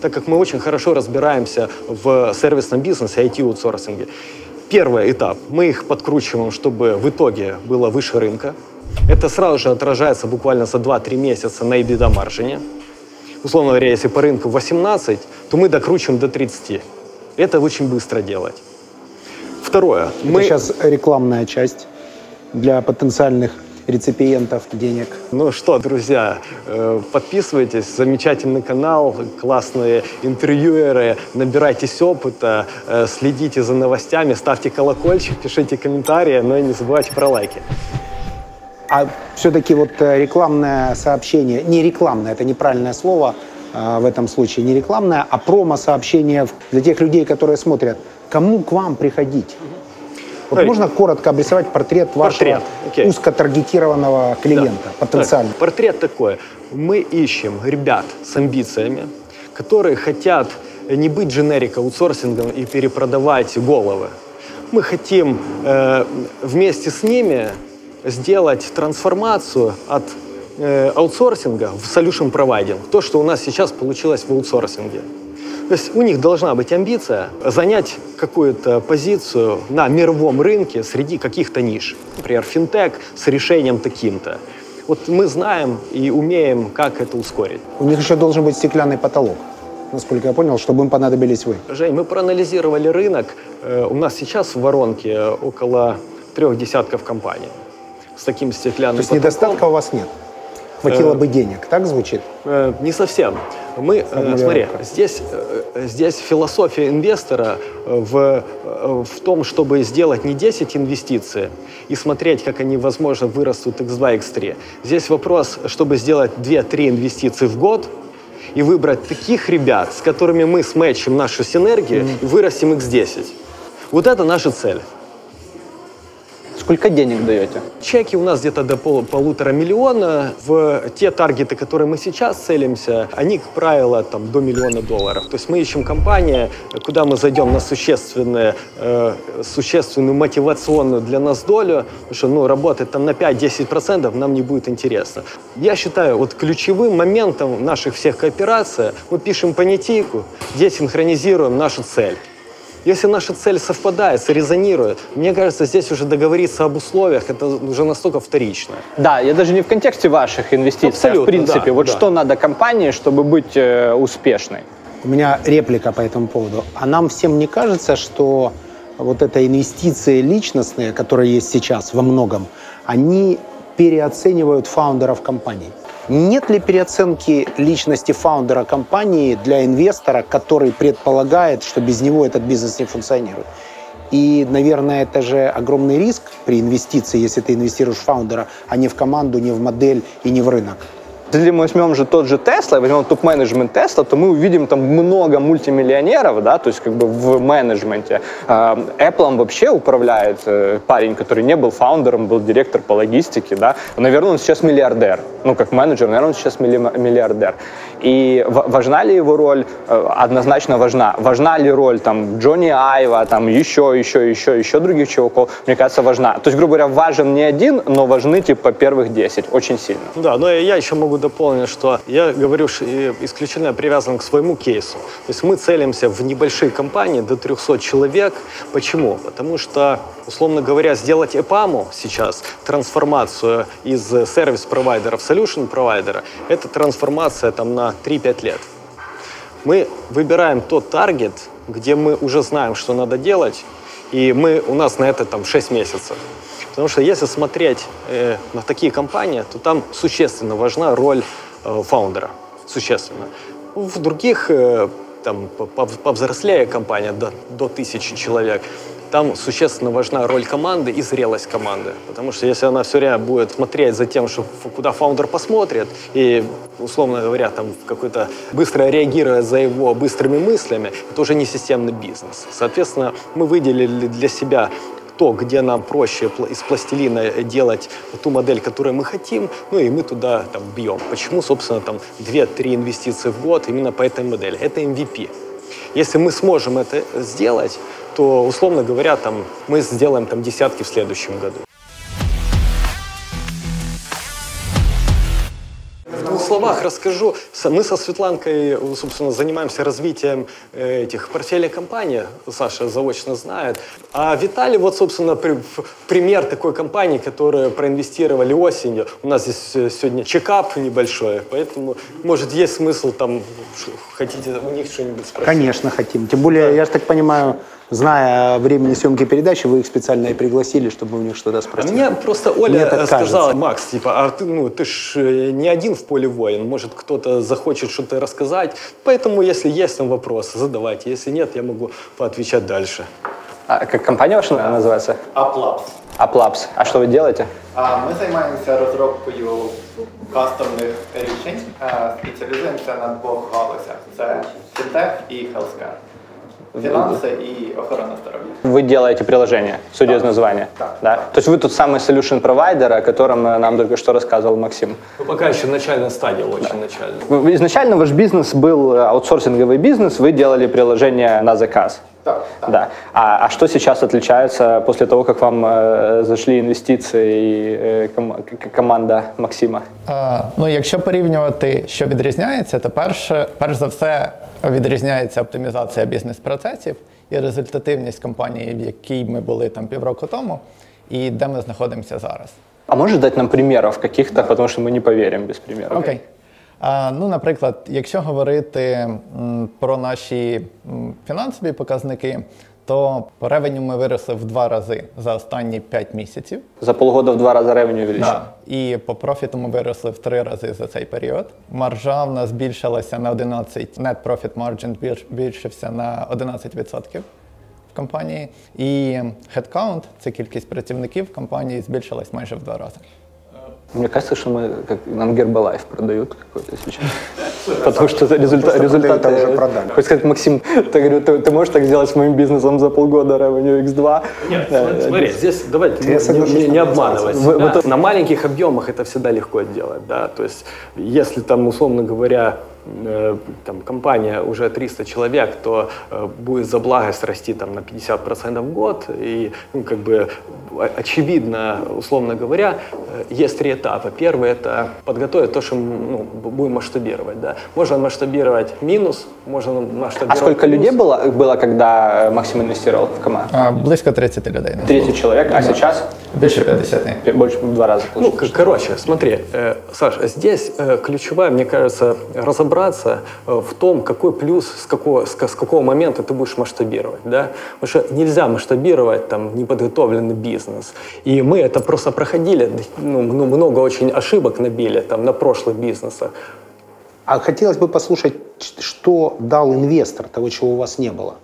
Так как мы очень хорошо разбираемся в сервисном бизнесе, IT-аутсорсинге. Первый этап. Мы их подкручиваем, чтобы в итоге было выше рынка. Это сразу же отражается буквально за 2-3 месяца на EBITDA маржине условно говоря, если по рынку 18, то мы докручиваем до 30. Это очень быстро делать. Второе. Это Мы, сейчас рекламная часть для потенциальных реципиентов денег. Ну что, друзья, э, подписывайтесь, замечательный канал, классные интервьюеры, набирайтесь опыта, э, следите за новостями, ставьте колокольчик, пишите комментарии, но и не забывайте про лайки. А все-таки вот э, рекламное сообщение, не рекламное, это неправильное слово э, в этом случае, не рекламное, а промо-сообщение для тех людей, которые смотрят, кому к вам приходить? Вот Смотри. можно коротко обрисовать портрет вашего Портрет, окей. узкотаргетированного клиента, потенциально? Так, портрет такой. Мы ищем ребят с амбициями, которые хотят не быть дженерик-аутсорсингом и перепродавать головы. Мы хотим э, вместе с ними сделать трансформацию от э, аутсорсинга в solution providing. То, что у нас сейчас получилось в аутсорсинге. То есть у них должна быть амбиция занять какую-то позицию на мировом рынке среди каких-то ниш. Например, финтех с решением таким-то. Вот мы знаем и умеем, как это ускорить. У них еще должен быть стеклянный потолок, насколько я понял, чтобы им понадобились вы. Жень, мы проанализировали рынок. Э, У нас сейчас в воронке около трех десятков компаний с таким стеклянным То есть потолком. недостатка у вас нет. Хватило Э, бы денег, так звучит? Э, Не совсем. Мы, э, смотри, здесь, здесь философия инвестора в, в том, чтобы сделать не 10 инвестиций и смотреть, как они, возможно, вырастут x2, x3. Здесь вопрос, чтобы сделать 2-3 инвестиции в год и выбрать таких ребят, с которыми мы сметчим нашу синергию и вырастим x10. Вот это наша цель. Сколько денег даете? Чеки у нас где-то до пол- полутора миллиона. В те таргеты, которые мы сейчас целимся, они, как правило, там, до миллиона долларов. То есть мы ищем компании, куда мы зайдем на существенные, э, существенную мотивационную для нас долю, потому что ну, работать там на 5-10% нам не будет интересно. Я считаю, вот ключевым моментом наших всех коопераций мы пишем понятийку, где синхронизируем нашу цель. Если наша цель совпадает, срезонирует, мне кажется, здесь уже договориться об условиях, это уже настолько вторично. Да, я даже не в контексте ваших инвестиций, а в Абсолютно, принципе. да, вот да. что надо компании, чтобы быть э, успешной? У меня реплика по этому поводу. А нам всем не кажется, что вот это инвестиции личностные, которые есть сейчас во многом, они переоценивают фаундеров компаний? Нет ли переоценки личности фаундера компании для инвестора, который предполагает, что без него этот бизнес не функционирует? И, наверное, это же огромный риск при инвестиции, если ты инвестируешь в фаундера, а не в команду, не в модель и не в рынок. Если мы возьмем же тот же Tesla, возьмем топ-менеджмент Tesla, то мы увидим там много мультимиллионеров, да, то есть как бы в менеджменте. А, Apple вообще управляет э, парень, который не был фаундером, был директор по логистике, да. Наверное, он сейчас миллиардер. Ну, как менеджер, наверное, он сейчас милли- миллиардер. И ва- важна ли его роль? Э, Однозначно важна. Важна ли роль там Джонни Айва, там еще, еще, еще, еще других чуваков? Мне кажется, важна. То есть, грубо говоря, важен не один, но важны типа первых 10 очень сильно. Да, но я еще могу дополнить, что я говорю исключительно привязан к своему кейсу. То есть мы целимся в небольшие компании до 300 человек. Почему? Потому что, условно говоря, сделать EPAM сейчас, трансформацию из сервис-провайдера в solution-провайдера, это трансформация там на 3-5 лет. Мы выбираем тот таргет, где мы уже знаем, что надо делать, и мы, у нас на это там 6 месяцев. Потому что если смотреть э, на такие компании, то там существенно важна роль э, фаундера. Существенно. В других, э, там, по- по- повзрослее компания, до, до тысячи человек, там существенно важна роль команды и зрелость команды. Потому что если она все время будет смотреть за тем, что куда фаундер посмотрит, и, условно говоря, там какой-то быстро реагируя за его быстрыми мыслями, это уже не системный бизнес. Соответственно, мы выделили для себя то, где нам проще из пластилина делать ту модель, которую мы хотим, ну и мы туда там бьем. Почему, собственно, там 2-3 инвестиции в год именно по этой модели? Это MVP. Если мы сможем это сделать, то, условно говоря, там, мы сделаем там десятки в следующем году. Словах расскажу. Мы со Светланкой, собственно, занимаемся развитием э, этих портфелей компаний. Саша заочно знает. А Виталий, вот, собственно, при- пример такой компании, которую проинвестировали осенью. У нас здесь э, сегодня чекап небольшой, поэтому, может, есть смысл там, хотите у них что-нибудь спросить? Конечно, хотим. Тем более, я же так понимаю, зная о времени съемки передачи, вы их специально и пригласили, чтобы у них что-то А спросить. мне просто Мне Оля так э, сказала, кажется. Макс, типа, а ты, ну, ты ж э, не один в поле воин, может, кто-то захочет что-то рассказать, поэтому, если есть там вопросы, задавайте, если нет, я могу поотвечать дальше. А как компания ваша называется? Uplabs. Aplabs. А что вы делаете? А Ми займаємося розробкою кастомних рішень, Е, спеціалізуємося на двох галузях: це фінтех і healthcare. Фінанси і охорона здоров'я. Вы делаете приложение, судя из названия. Так. Да? То есть вы тот самый solution провайдер, о котором э, нам только что рассказывал Максим. Ну, пока еще начальная стадия, очень начальная. Вы- Изначально ваш бизнес был э, аутсорсинговый бизнес, вы делали приложение на заказ. Так, так. Да. А, а что сейчас отличается после того, как вам э, зашли инвестиции и э, ком- к- команда Максима? Е, Ну, якщо порівнювати, що відрізняється, то перше, перш за все відрізняється оптимізація бізнес-процесів і результативність компанії, в якій ми були там півроку тому, і де ми знаходимося зараз. А можеш дати нам примеров каких-то, тому що ми не повіримо без примеров? Окей. А, ну, наприклад, якщо говорити про наші фінансові показники, то по ревеню ми виросли в два рази за останні 5 місяців. За полгода в два раза ревеню увеличил? Да. І по профіту ми виросли в три рази за цей період. Маржа в нас збільшилася на 11, net profit margin збільшився на 11% в компанії. І headcount, це кількість працівників в компанії, збільшилась майже в два рази. Мне кажется, что мы как нам Гербалайф продают какой-то сейчас. Потому что результат, это уже продали. Хочешь сказать, Максим, ты, говорю, ты, ты можешь так сделать с моим бизнесом за полгода Revenue X2? Нет, Да, смотри, здесь давайте не- соглашусь, не, не обманывать. Вы- Да. вот На маленьких объемах это всегда легко делать, да, то есть если там, условно говоря, э, там, компания уже 300 человек, то э, будет за благость расти там, на 50% в год. И ну, как бы очевидно, условно говоря, есть три этапа. Первый – это подготовить то, что ну, б- будем масштабировать. Да. Можно масштабировать минус, можно масштабировать А сколько плюс. людей было, было, когда Максим инвестировал в команду? А, Близько 30 людей. 30 человек, а сейчас Більше 50. больше в два раза Ну, получилось. короче, смотри, э, Саш, здесь э, ключевая, мне кажется, разобраться э, в том, какой плюс, с какого, с, с какого момента ты будешь масштабировать, да? Потому что нельзя масштабировать там неподготовленный бизнес. И мы это просто проходили, ну, ну, много очень ошибок набили там на прошлых бизнесах. А хотелось бы послушать, что дал инвестор того, чего у вас не было.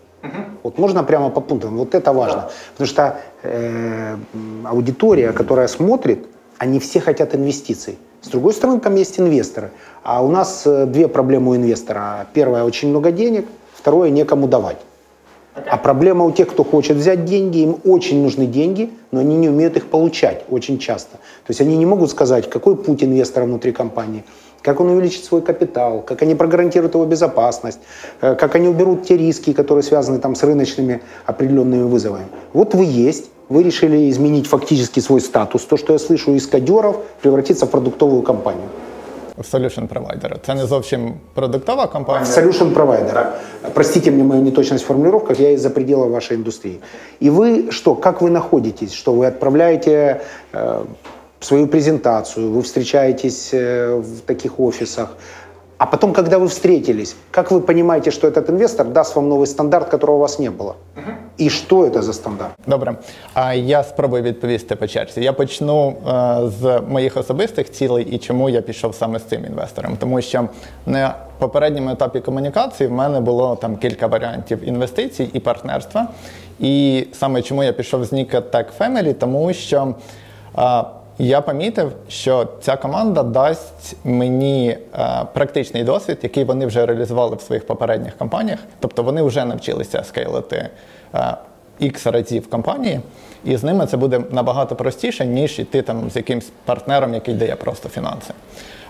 Вот можно прямо по пунктам. Вот это важно. Потому что э, аудитория, которая смотрит, они все хотят инвестиций. С другой стороны, там есть инвесторы. А у нас э, две проблемы у инвестора. Первая, очень много денег. Второе, некому давать. А проблема у тех, кто хочет взять деньги, им очень нужны деньги, но они не умеют их получать очень часто. То есть они не могут сказать, какой путь инвестора внутри компании, как он увеличит свой капитал, как они прогарантируют его безопасность, э, как они уберут те риски, которые связаны там с рыночными определенными вызовами. Вот вы есть, вы решили изменить фактически свой статус, то, что я слышу из кадеров, превратиться в продуктовую компанию. Solution Provider. Це не зовсім продуктова компанія. Solution provider. Простите мне мою неточность в я из-за предела вашей индустрии. И вы что, как вы находитесь? Что вы отправляете э, свою презентацию, вы встречаетесь э, в таких офисах, а потом, когда вы встретились, как вы понимаете, что этот инвестор даст вам новый стандарт, которого у вас не было? И что это за стандарт? Добре, а я спробую відповісти по черзі. Я почну е, з моїх особистих цілей і чому я пішов саме з цим інвестором. Тому що на попередньому етапі комунікації в мене було там кілька варіантів інвестицій і партнерства. І саме чому я пішов з Nika Tech Family, тому що. е, я помітив, що ця команда дасть мені е, практичний досвід, який вони вже реалізували в своїх попередніх компаніях. Тобто вони вже навчилися скейлити е, X разів компанії, і з ними це буде набагато простіше, ніж йти там з якимсь партнером, який дає просто фінанси.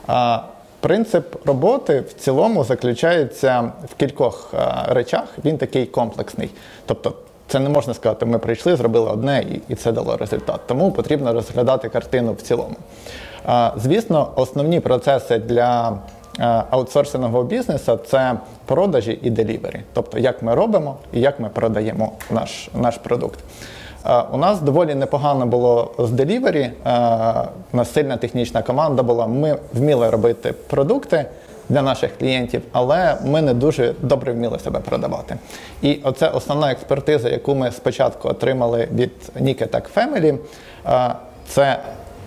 А, Принцип роботи в цілому заключається в кількох е, речах. Він такий комплексний. Тобто, це не можна сказати, ми прийшли, зробили одне і, це дало результат. Тому потрібно розглядати картину в цілому. Звісно, основні процеси для аутсорсингового бізнесу це продажі і делівері. Тобто, як ми робимо і як ми продаємо наш, наш продукт. У нас доволі непогано було з делівері. У нас сильна технічна команда була. Ми вміли робити продукти для наших клієнтів, але ми не дуже добре вміли себе продавати. І оце основна експертиза, яку ми спочатку отримали від Nika Tech Family, е, це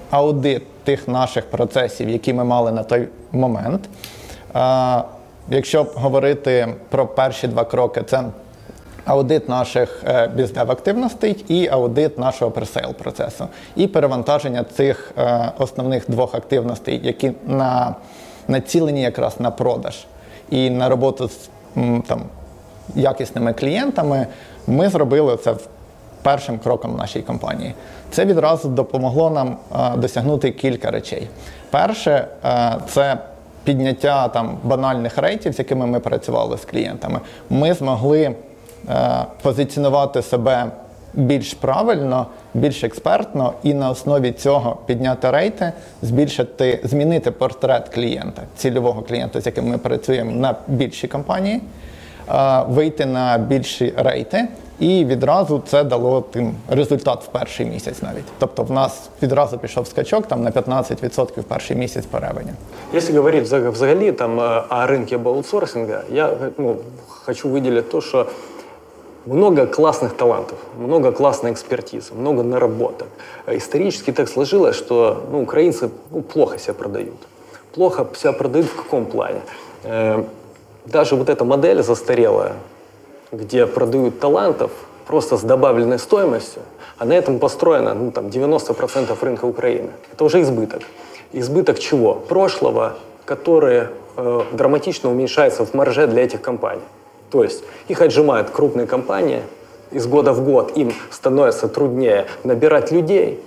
аудит тих наших процесів, які ми мали на той момент. Е, Якщо говорити про перші два кроки, це аудит наших е, біздев активностей і аудит нашого пресейл процесу, і перевантаження цих основних двох активностей, які на, націлені якраз на продаж і на роботу з там, якісними клієнтами, ми зробили це першим кроком в нашій компанії. Це відразу допомогло нам е, досягнути кілька речей. Перше, е, це підняття там банальних рейтів, з якими ми працювали з клієнтами. Ми змогли е, позиціонувати себе більш правильно, більш експертно, і на основі цього підняти рейти, збільшити, змінити портрет клієнта, цільового клієнта, з яким ми працюємо на більші компанії, е, вийти на більші рейти. І відразу це дало тим результат в перший місяць навіть. Тобто в нас відразу пішов скачок там на 15% в перший місяць по ревені. Если говорить взаг- взагалі там, э, о рынке аутсорсинга, я э, ну, хочу выделить то, что много классных талантов, много классной экспертизы, много наработок. Исторически так сложилось, что ну, украинцы ну, плохо себя продают. Плохо себя продают в каком плане? Э, Даже вот эта модель застарелая, где продают талантов просто с добавленной стоимостью, а на этом построено ну, там, 90% рынка Украины. Это уже избыток. Избыток чего? Прошлого, который э, драматично уменьшается в марже для этих компаний. То есть их отжимают крупные компании, из года в год им становится труднее набирать людей,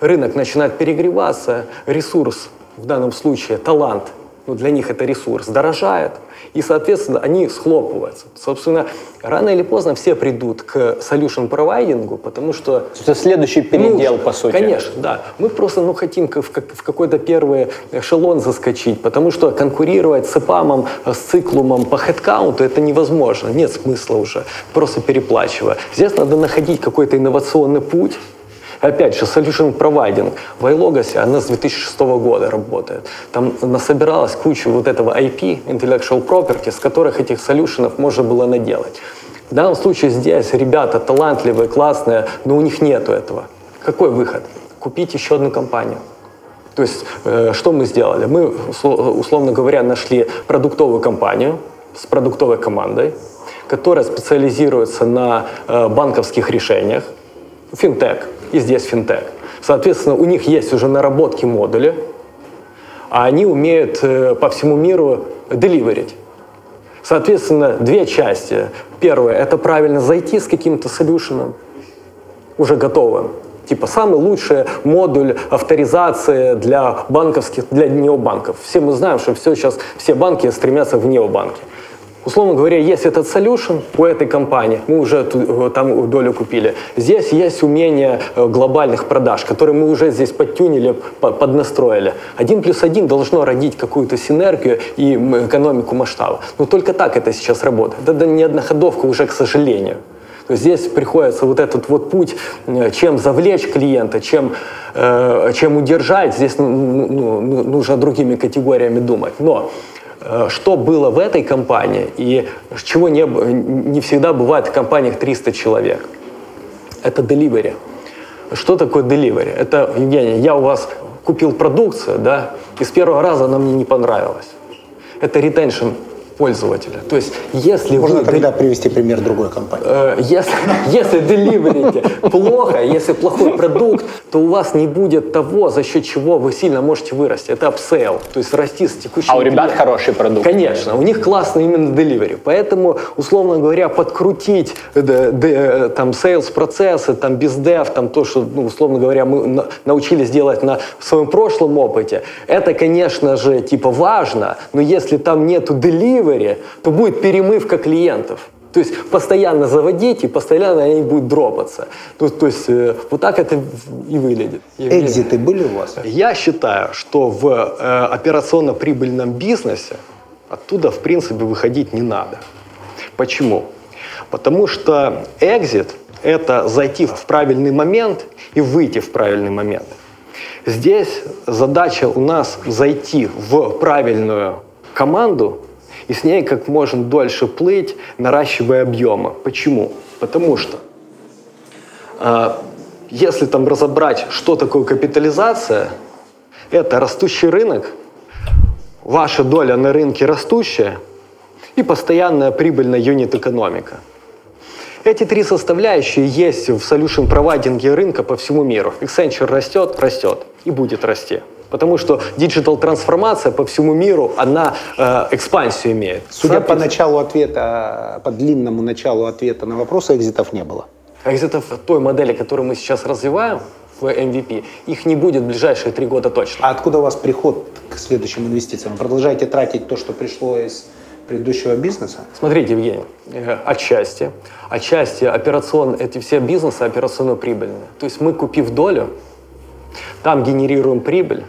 рынок начинает перегреваться, ресурс, в данном случае талант, ну, для них это ресурс, дорожает, и, соответственно, они схлопываются. Собственно, рано или поздно все придут к solution провайдингу, потому что... Это следующий передел, ну, по сути. Конечно, да. Мы просто ну, хотим в, в какой-то первый эшелон заскочить, потому что конкурировать с ИПАМом, с циклумом по хедкаунту это невозможно. Нет смысла уже, просто переплачивая. Здесь надо находить какой-то инновационный путь, Опять же, Solution Providing в iLogos, она с 2006 года работает. Там насобиралась куча вот этого IP, Intellectual Property, с которых этих солюшенов можно было наделать. В данном случае здесь ребята талантливые, классные, но у них нету этого. Какой выход? Купить еще одну компанию. То есть, э, что мы сделали? Мы, условно говоря, нашли продуктовую компанию с продуктовой командой, которая специализируется на э, банковских решениях, финтех, и здесь финтех. Соответственно, у них есть уже наработки модули, а они умеют э, по всему миру деливерить. Соответственно, две части. Первое – это правильно зайти с каким-то солюшеном, уже готовым. Типа самый лучший модуль авторизации для банковских, для необанков. Все мы знаем, что все сейчас, все банки стремятся в необанки. Условно говоря, есть этот solution у этой компании, мы уже э, там долю купили. Здесь есть умение э, глобальных продаж, которые мы уже здесь подтюнили, поднастроили. Один плюс один должно родить какую-то синергию и экономику масштаба. Но только так это сейчас работает. Это не одноходовка уже, к сожалению. То есть здесь приходится вот этот вот путь, э, чем завлечь клиента, чем, чем удержать, здесь ну, ну, ну нужно другими категориями думать. Но что было в этой компании и чего не, не всегда бывает в компаниях 300 человек. Это delivery. Что такое delivery? Это, Евгений, я у вас купил продукцию, да, и с первого раза она мне не понравилась. Это retention пользователя. То есть, если Можно вы... тогда привести пример другой компании. Э, если, если deliver ите плохо, если плохой продукт, то у вас не будет того, за счет чего вы сильно можете вырасти. Это upsell, то есть расти с текущим А у ребят хороший продукт. Конечно, у них классный именно delivery. Поэтому, условно говоря, подкрутить э, э, там sales процессы, там bizdev, там то, что, ну, условно говоря, мы научились делать на своем прошлом опыте, это, конечно же, типа важно, но если там нету деливери, delivery, то будет перемывка клиентов. То есть постоянно заводить и постоянно они будут дропаться. То, то есть э, вот так это и выглядит. Экзиты были у вас? Я считаю, что в э, операционно-прибыльном бизнесе оттуда в принципе выходить не надо. Почему? Потому что экзит – это зайти в правильный момент и выйти в правильный момент. Здесь задача у нас зайти в правильную команду, и с ней как можно дольше плыть, наращивая объемы. Почему? Потому что э, если там разобрать, что такое капитализация, это растущий рынок, ваша доля на рынке растущая и постоянная прибыльная юнит-экономика. Эти три составляющие есть в solution провайдинге рынка по всему миру. Accenture растет, растет и будет расти. Потому что диджитал-трансформация по всему миру, она э, экспансию имеет. Судя по началу ответа, по длинному началу ответа на вопрос, экзитов не было. Экзитов той модели, которую мы сейчас развиваем, в MVP, их не будет в ближайшие три года точно. А откуда у вас приход к следующим инвестициям? Продолжаете тратить то, что пришло из предыдущего бизнеса? Смотрите, Евгений, э, отчасти. Отчасти операцион, эти все бизнесы операционно прибыльные. То есть мы, купив долю, там генерируем прибыль,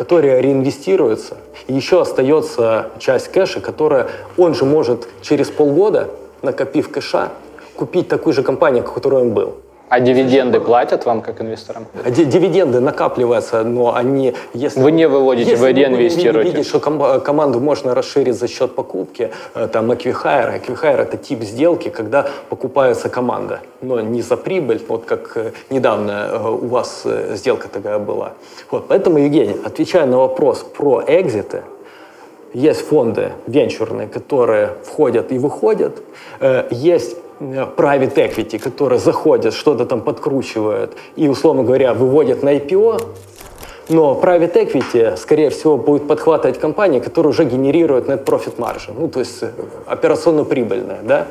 которая реинвестируется, и еще остается часть кэша, которая он же может через полгода, накопив кэша, купить такую же компанию, которой он был. А дивиденды платят вам как инвесторам? Дивиденды накапливаются, но они, если... Вы не выводите, если вы реинвестируете. Если видите, что ком- команду можно расширить за счет покупки, э, там, Equihire. Equihire – это тип сделки, когда покупается команда, но не за прибыль, вот как э, недавно э, у вас сделка такая была. Вот, поэтому, Евгений, отвечая на вопрос про экзиты, есть фонды венчурные, которые входят и выходят, есть private equity, которые заходят, что-то там подкручивают и, условно говоря, выводят на IPO, Но private equity, скорее всего, будет подхватывать компании, которые уже генерируют net profit margin, ну, то есть э, операционно прибыльная, да?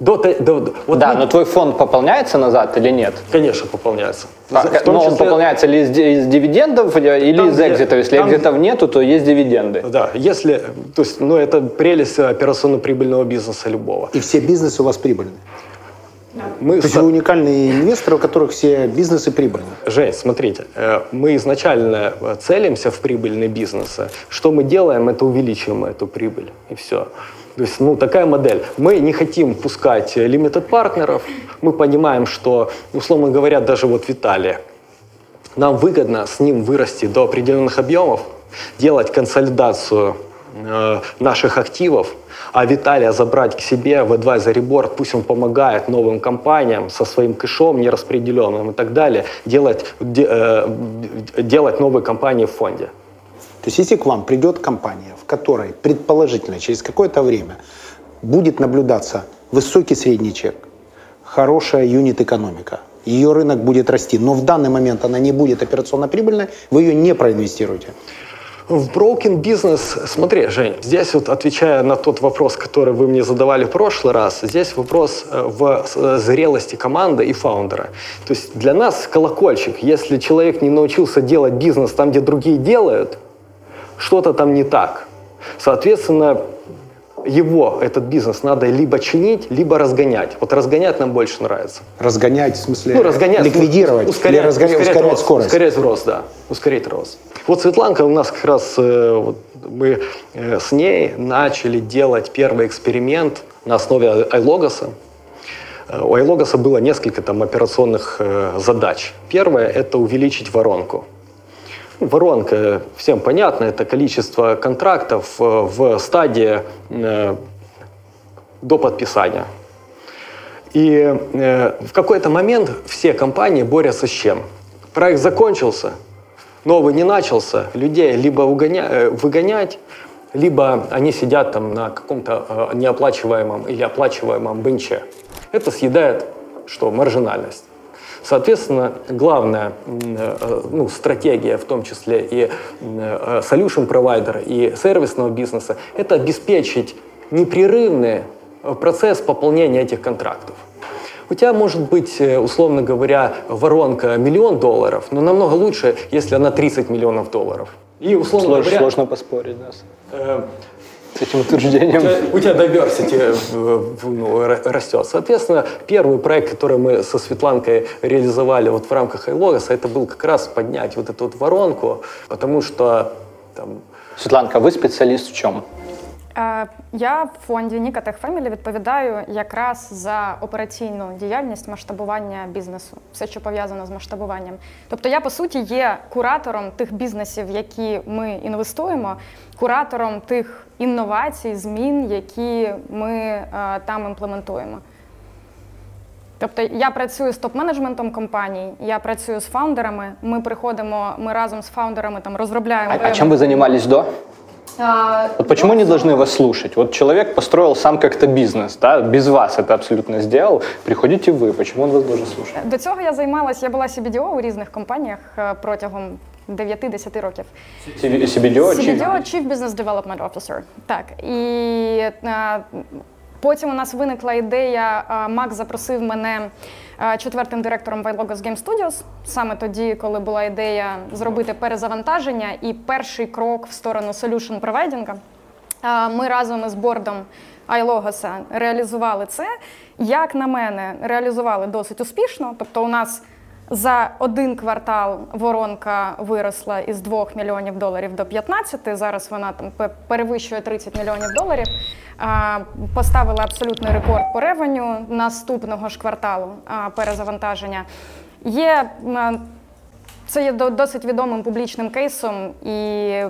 До, до, вот да, мы... но твой фонд пополняется назад или нет? Конечно, пополняется. А, но числе... он пополняется ли из, из дивидендов или там, из экзитов? Если там... экзитов нету, то есть дивиденды. Да, если, то есть, ну это прелесть операционно-прибыльного бизнеса любого. И все бизнесы у вас прибыльные? Мы То есть вы уникальные инвесторы, у которых все бизнесы прибыльны. Жень, смотрите, э, мы изначально э, целимся в прибыльные бизнесы. Что мы делаем, это увеличиваем эту прибыль, и все. То есть, ну, такая модель. Мы не хотим пускать limited партнеров. Мы понимаем, что, условно говоря, даже вот Виталий, нам выгодно с ним вырасти до определенных объемов, делать консолидацию э, наших активов, а Виталия забрать к себе в advisory board, пусть он помогает новым компаниям со своим кэшом нераспределенным и так далее, делать, де, э, делать новые компании в фонде. То есть если к вам придет компания, в которой предположительно через какое-то время будет наблюдаться высокий средний чек, хорошая юнит-экономика, ее рынок будет расти, но в данный момент она не будет операционно прибыльной, вы ее не проинвестируете. В broken бизнес, смотри, Жень, здесь вот отвечая на тот вопрос, который вы мне задавали в прошлый раз, здесь вопрос э, в э, зрелости команды и фаундера. То есть для нас колокольчик, если человек не научился делать бизнес там, где другие делают, что-то там не так. Соответственно, его, этот бизнес, надо либо чинить, либо разгонять. Вот разгонять нам больше нравится. Разгонять, в смысле ну, разгонять, ликвидировать, ускорять, разгонять, ускорять, ускорять рост, скорость? Ускорять рост, да. Ускорить рост. Вот Светланка у нас как раз, э, вот, мы э, с ней начали делать первый эксперимент на основе iLogos. Э, у iLogos было несколько там операционных задач. Первое – это увеличить воронку. Воронка, всем понятно, это количество контрактов э, в стадии э, до подписания. И э, в какой-то момент все компании борются с чем? Проект закончился, новый не начался, людей либо выгонять, либо они сидят там на каком-то неоплачиваемом или оплачиваемом бенче. Это съедает что? Маржинальность. Соответственно, главная э, ну, стратегия, в том числе и э, solution провайдера, и сервисного бизнеса, это обеспечить непрерывный э, процесс пополнения этих контрактов. У тебя может быть, условно говоря, воронка миллион долларов, но намного лучше, если она 30 миллионов долларов. И, условно Слож, говоря, сложно поспорить, да с этим утверждением. У тебя, diversity ну, растет. Соответственно, первый проект, который мы со Светланкой реализовали вот в рамках iLogos, это был как раз поднять вот эту вот воронку, потому что там... Светланка, вы специалист в чем? Е, я в фонді Nікатech Family відповідаю якраз за операційну діяльність масштабування бізнесу, все, що пов'язано з масштабуванням. Тобто, я по суті є куратором тих бізнесів, які ми інвестуємо, куратором тих інновацій, змін, які ми е, там імплементуємо. Тобто я працюю з топ-менеджментом компаній, я працюю з фаундерами. Ми приходимо, ми разом з фаундерами там розробляємо. А, а чим ви займалися до? Вот почему не должны вас слушать? Вот человек построил сам как-то бизнес, да, без вас это абсолютно сделал. Приходите ви, почему он вас должен слушать? До цього я займалася, я була CBDO у різних компаніях е, протягом 9-10 років. CBDO? CBDO – Chief Business Development Officer. Так. І а, е, потім у нас виникла ідея, а, Мак запросив мене четвертим директором Вайлогос Game Studios, саме тоді, коли була ідея зробити перезавантаження і перший крок в сторону solution провайдінга. Ми разом із бордом iLogos реалізували це. Як на мене, реалізували досить успішно. Тобто, у нас за один квартал воронка виросла із 2 мільйонів доларів до 15, Зараз вона там перевищує 30 мільйонів доларів. Поставила абсолютний рекорд по ревеню наступного ж кварталу перезавантаження. Є це є досить відомим публічним кейсом, і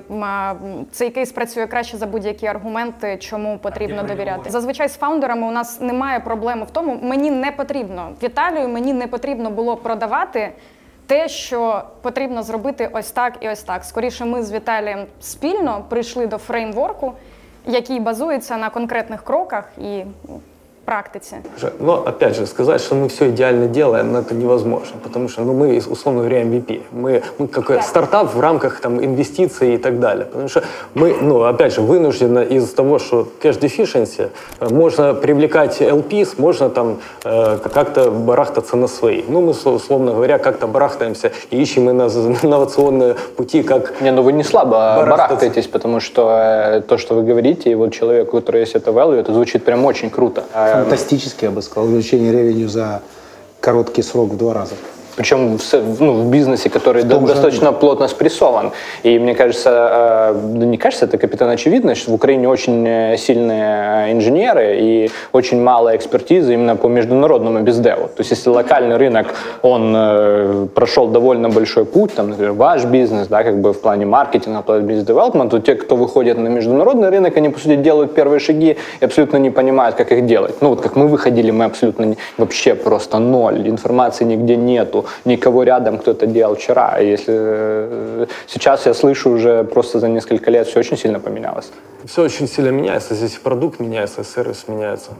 цей кейс працює краще за будь-які аргументи, чому потрібно довіряти. Зазвичай з фаундерами у нас немає проблеми в тому, мені не потрібно Віталію, мені не потрібно було продавати. Те, що потрібно зробити ось так і ось так. Скоріше, ми з Віталієм спільно прийшли до фреймворку, який базується на конкретних кроках і практиці? Но опять же, сказать, что мы все идеально делаем, ну, это невозможно, потому что ну, мы, условно говоря, MVP. Мы, мы какой стартап в рамках там, инвестиций и так далее. Потому что мы, ну, опять же, вынуждены из-за того, что cash deficiency, можно привлекать LPs, можно там э, как-то барахтаться на свои. Ну, мы, условно говоря, как-то барахтаемся и ищем инновационные пути, как Не, ну вы не слабо барахтаетесь, потому что э, то, что вы говорите, и вот человеку, который есть это value, это звучит прям очень круто. А, Фантастически, я бы сказал, увеличение ревеню за короткий срок в два раза. Причем в, ну, в бизнесе, который же- достаточно плотно спрессован. И мне кажется, э, да не кажется, это капитан очевидно, что в Украине очень э, сильные э, инженеры и очень мало экспертизы именно по международному бездеву. То есть если локальный рынок, он прошел довольно большой путь, там, например, ваш бизнес, да, как бы в плане маркетинга, в плане бизнес-девелопмента, то те, кто выходит на международный рынок, они, по сути, делают первые шаги и абсолютно не понимают, как их делать. Ну, вот как мы выходили, мы абсолютно не- вообще просто ноль, информации нигде нету, никого рядом кто-то делал вчера. И если э, сейчас я слышу уже просто за несколько лет все очень сильно поменялось. все очень сильно меняется. Здесь и продукт меняется, и сервис меняется.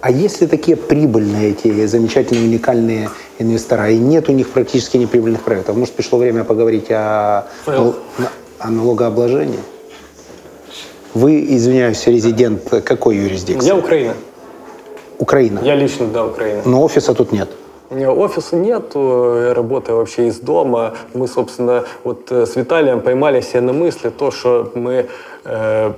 А если такие прибыльные эти замечательные уникальные инвестора, и нет у них практически неприбыльных проектов, может пришло время поговорить о, Фейл. о налогообложении? Вы, извиняюсь, резидент какой юрисдикции? Я Украина. Украина. Я лично, да, Украина. Но офиса тут нет. Офиса нету, я работаю вообще из дома. Мы, собственно, вот э, с Виталием поймали себе на мысли то, что мы э,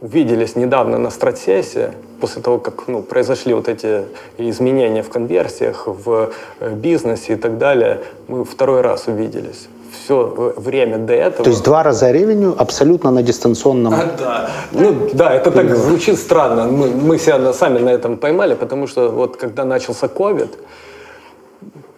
увиделись недавно на стратсессии, после того, как ну, произошли вот эти изменения в конверсиях, в э, бизнесе и так далее, мы второй раз увиделись. Все время до этого... То есть два раза ревеню абсолютно на дистанционном. А, да. Ну да, это так звучит странно. Мы, мы себя сами на этом поймали, потому что вот когда начался ковид,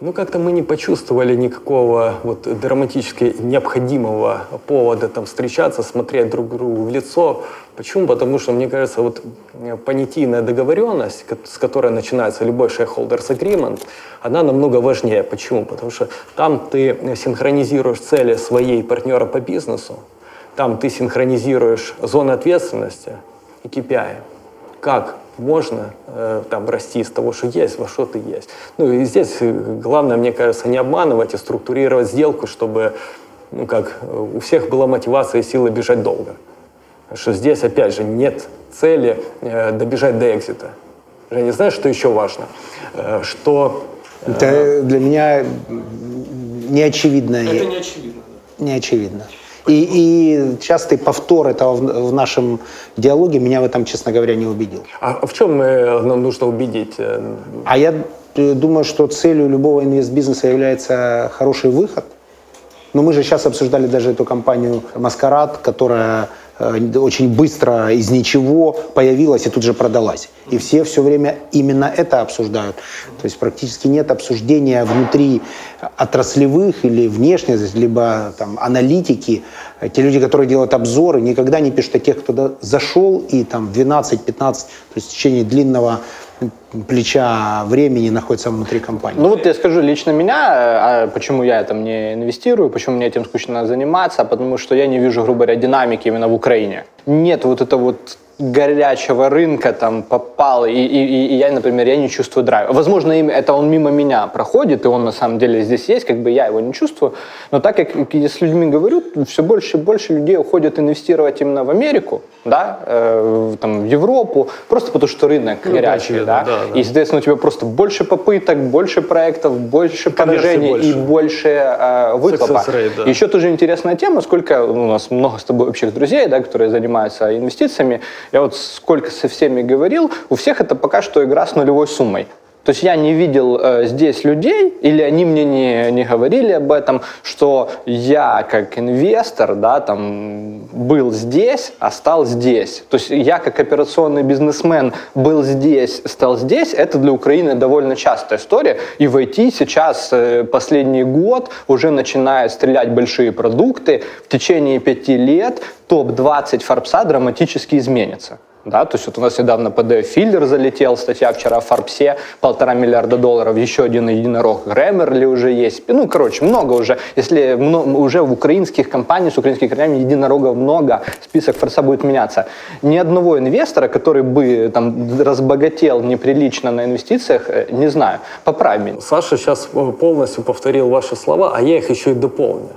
ну как-то мы не почувствовали никакого вот драматически необходимого повода там встречаться, смотреть друг другу в лицо. Почему? Потому что, мне кажется, вот э, понятийная договоренность, с которой начинается любой shareholders agreement, она намного важнее. Почему? Потому что там ты синхронизируешь цели своей партнера по бизнесу, там ты синхронизируешь зоны ответственности и KPI. Как можно э, там расти из того, что есть, во что ты есть. Ну и здесь э, главное, мне кажется, не обманывать, а структурировать сделку, чтобы ну, как, э, у всех была мотивация и сила бежать долго. Потому Что здесь, опять же, нет цели э, добежать до экзита. Женя, знаешь, что еще важно? Э, что Это для меня неочевидно. это не очевидно. Не очевидно. И, и частый повтор этого в, в нашем диалоге меня в этом, честно говоря, не убедил. А в чем э, нам нужно убедить? э, А я э, думаю, что целью любого инвестбизнеса является хороший выход. Но мы же сейчас обсуждали даже эту компанию «Маскарад», которая очень быстро из ничего появилась и тут же продалась. И все все время именно это обсуждают. То есть практически нет обсуждения внутри отраслевых или внешних, либо там аналитики. Э, Те люди, которые делают обзоры, никогда не пишут о тех, кто зашел и там 12-15, то есть в течение длинного плеча времени находится внутри компании. Ну вот я скажу лично меня, э, а почему я там не инвестирую, почему мне этим скучно заниматься, потому что я не вижу, грубо говоря, динамики именно в Украине. Нет вот этого вот горячего рынка там попал, и, и, и- я, например, я не чувствую драйва. Возможно, это он мимо меня проходит, и он на самом деле здесь есть, как бы я его не чувствую. Но так как я с людьми говорю, все больше и больше людей уходят инвестировать именно в Америку, да, э, в- там, в Европу, просто потому что рынок Ну, горячий, очевидно, да, да, да. и, соответственно, у тебя просто больше попыток, больше проектов, больше Конверсий поражений и больше. э, выхлопа. Rate, да. Еще тоже интересная тема, сколько ну, у нас много с тобой общих друзей, да, которые занимаются инвестициями. Я вот сколько со всеми говорил, у всех это пока что игра с нулевой суммой. То есть я не видел э, здесь людей, или они мне не, не говорили об этом, что я как инвестор, да, там, был здесь, а стал здесь. То есть я как операционный бизнесмен был здесь, стал здесь. Это для Украины довольно частая история. И в IT сейчас э, последний год уже начинают стрелять большие продукты. В течение пяти лет топ-20 Форбса драматически изменится. Да, то есть вот у нас недавно PDF Филлер залетел, статья вчера в Форбсе, полтора миллиарда долларов, еще один единорог Грэмерли уже есть. Ну, короче, много уже. Если уже в украинских компаниях с украинскими корнями единорогов много, список Форбса будет меняться. Ни одного инвестора, который бы там разбогател неприлично на инвестициях, э, не знаю. Поправь меня. Саша сейчас э, полностью повторил ваши слова, а я их еще и дополню.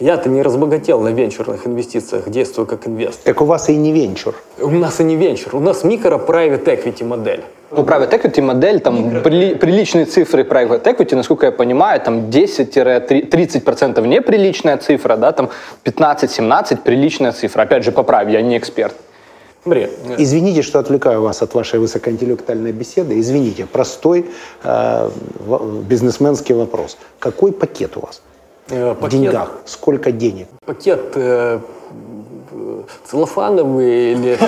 Я-то не разбогател на венчурных инвестициях, действую как инвестор. Так у вас и не венчур. У нас и не венчур, у нас микро-private equity модель. Ну, private equity модель, там при, приличные цифры private equity, насколько я понимаю, там 10-30% неприличная цифра, да, там 15-17 приличная цифра. Опять же, поправь, я не эксперт. Смотри. Извините, что отвлекаю вас от вашей высокоинтеллектуальной беседы. Извините, простой э, бизнесменский вопрос. Какой пакет у вас? Э, пакет, в деньгах. Сколько денег? Пакет э, целлофановый или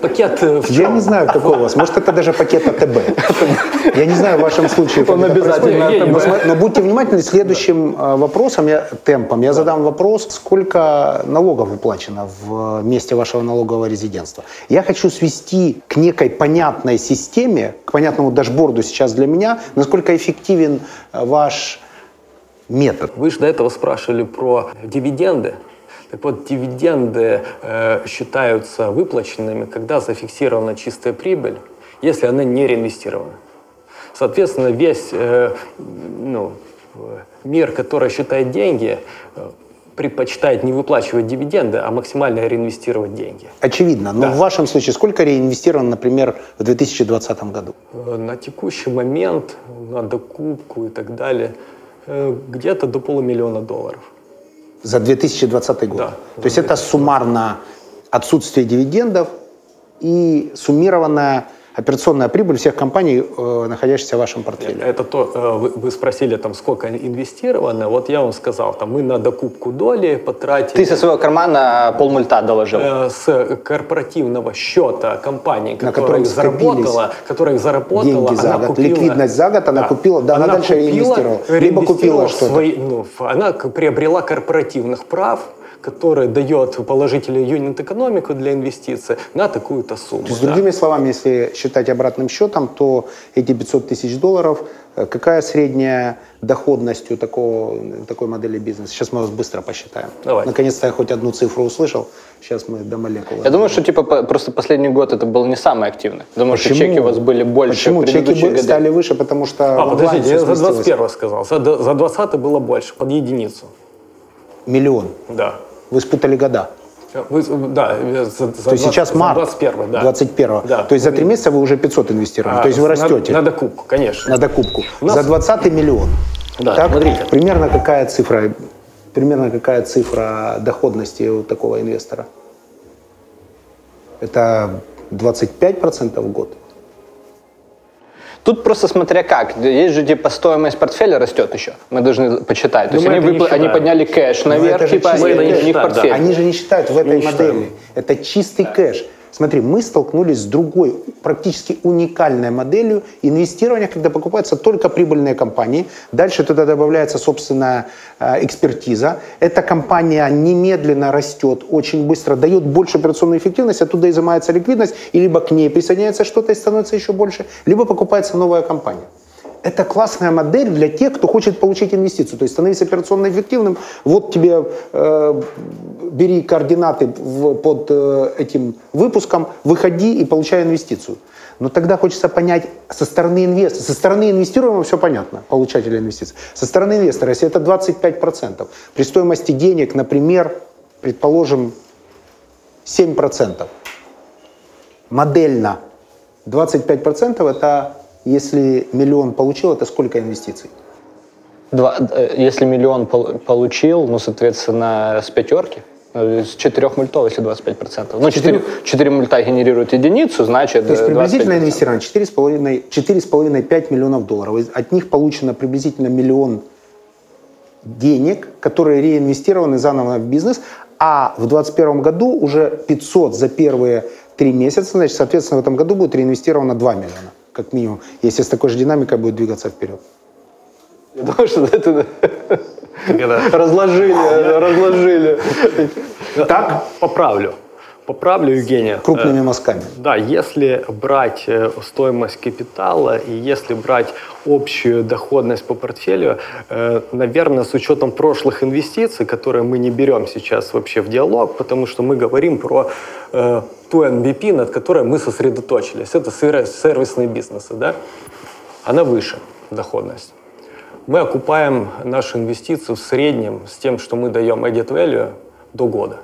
пакет э, в чем? Я не знаю, какой у вас. Может, это даже пакет АТБ. Я не знаю в вашем случае. Он обязательно но, будьте внимательны, следующим э, вопросом, я, темпом, я задам вопрос, сколько налогов уплачено в месте вашего налогового резидентства. Я хочу свести к некой понятной системе, к понятному дашборду сейчас для меня, насколько эффективен ваш метод. Вы же до этого спрашивали про дивиденды. Так вот, дивиденды э, считаются выплаченными, когда зафиксирована чистая прибыль, если она не реинвестирована. Соответственно, весь э, ну, мир, который считает деньги, э, предпочитает не выплачивать дивиденды, а максимально реинвестировать деньги. Очевидно. Но да. в вашем случае сколько реинвестировано, например, в 2020 году? Э, на текущий момент, на докупку и так далее – где-то до полумиллиона долларов. За 2020 год? Да. То есть это суммарно отсутствие дивидендов и суммированная операционная прибыль всех компаний, э, находящихся в вашем портфеле. Это то, э, вы спросили, там, сколько инвестировано. Вот я вам сказал, там, мы на докупку доли потратили... Ты со своего кармана полмульта доложил? Э, с корпоративного счета компании, которая их заработала, которая их заработала, деньги за год, купила, ликвидность за год, она да, купила, да, она, она дальше купила, реинвестировала. Либо купила что-то. Свои, ну, она приобрела корпоративных прав, который дает положительную юнит-экономику для инвестиций на такую-то сумму. То есть, да. другими словами, если считать обратным счетом, то эти 500 тысяч долларов, э, какая средняя доходность у такого, такой модели бизнеса? Сейчас мы вас быстро посчитаем. Давайте. Наконец-то я хоть одну цифру услышал. Сейчас мы до молекулы. Я думаю, что типа просто последний год это был не самый активный. Думаю, Почему? что чеки у вас были больше. Почему чеки годы. стали выше? Потому что. А, подождите, я за 21 сказал. За, за 20 было больше, под единицу. Миллион. Да. Вы спутали года. Вы, да, за, за То есть сейчас март 21, да. 21 да. То есть за три месяца вы уже 500 инвестировали. А, То есть вы растете. На, на докупку, конечно. На докупку. нас... За 20 миллион. Да, так, смотрите. Примерно какая цифра, примерно какая цифра доходности у такого инвестора? Это 25% в год? Тут просто смотря как. Есть же типа стоимость портфеля растет еще. Мы должны почитать. То есть они, выпла- они подняли кэш наверх, типа, не считаем, портфель. Да. Они же не считают в этой не модели. Считаем. Это чистый да. кэш. Смотри, мы столкнулись с другой, практически уникальной моделью инвестирования, когда покупаются только прибыльные компании. Дальше туда добавляется собственная э, экспертиза. Эта компания немедленно растет, очень быстро, дает больше операционную эффективность, оттуда изымается ликвидность, и либо к ней присоединяется что-то и становится еще больше, либо покупается новая компания это классная модель для тех, кто хочет получить инвестицию. То есть становись операционно эффективным. Вот тебе э, бери координаты в, под э, этим выпуском, выходи и получай инвестицию. Но тогда хочется понять со стороны инвестора. Со стороны инвестируемого все понятно, получателя инвестиций. Со стороны инвестора, если это 25%, при стоимости денег, например, предположим, 7%, модельно 25% это если миллион получил, это сколько инвестиций? Два, э, если миллион получил, ну, соответственно, с пятерки, э, с четырех мультов, если 25%. Ну, 4, 4 мульта генерируют единицу, значит То есть приблизительно инвестировано 4,5-5 миллионов долларов. От них получено приблизительно миллион денег, которые реинвестированы заново в бизнес, а в 2021 году уже 500 за первые три месяца, значит, соответственно, в этом году будет реинвестировано 2 миллиона как минимум, если с такой же динамикой будет двигаться вперед. Я думаю, что это разложили, разложили. Так, поправлю. Поправлю Евгения. Крупными мазками. Да, если брать э, стоимость капитала и если брать общую доходность по портфелю, э, наверное, с учетом прошлых инвестиций, которые мы не берем сейчас вообще в диалог, потому что мы говорим про э, ту MVP, над которой мы сосредоточились. Это сервисные бизнесы, да? Она выше, доходность. Мы окупаем наши инвестиции в среднем с тем, что мы даем added value до года.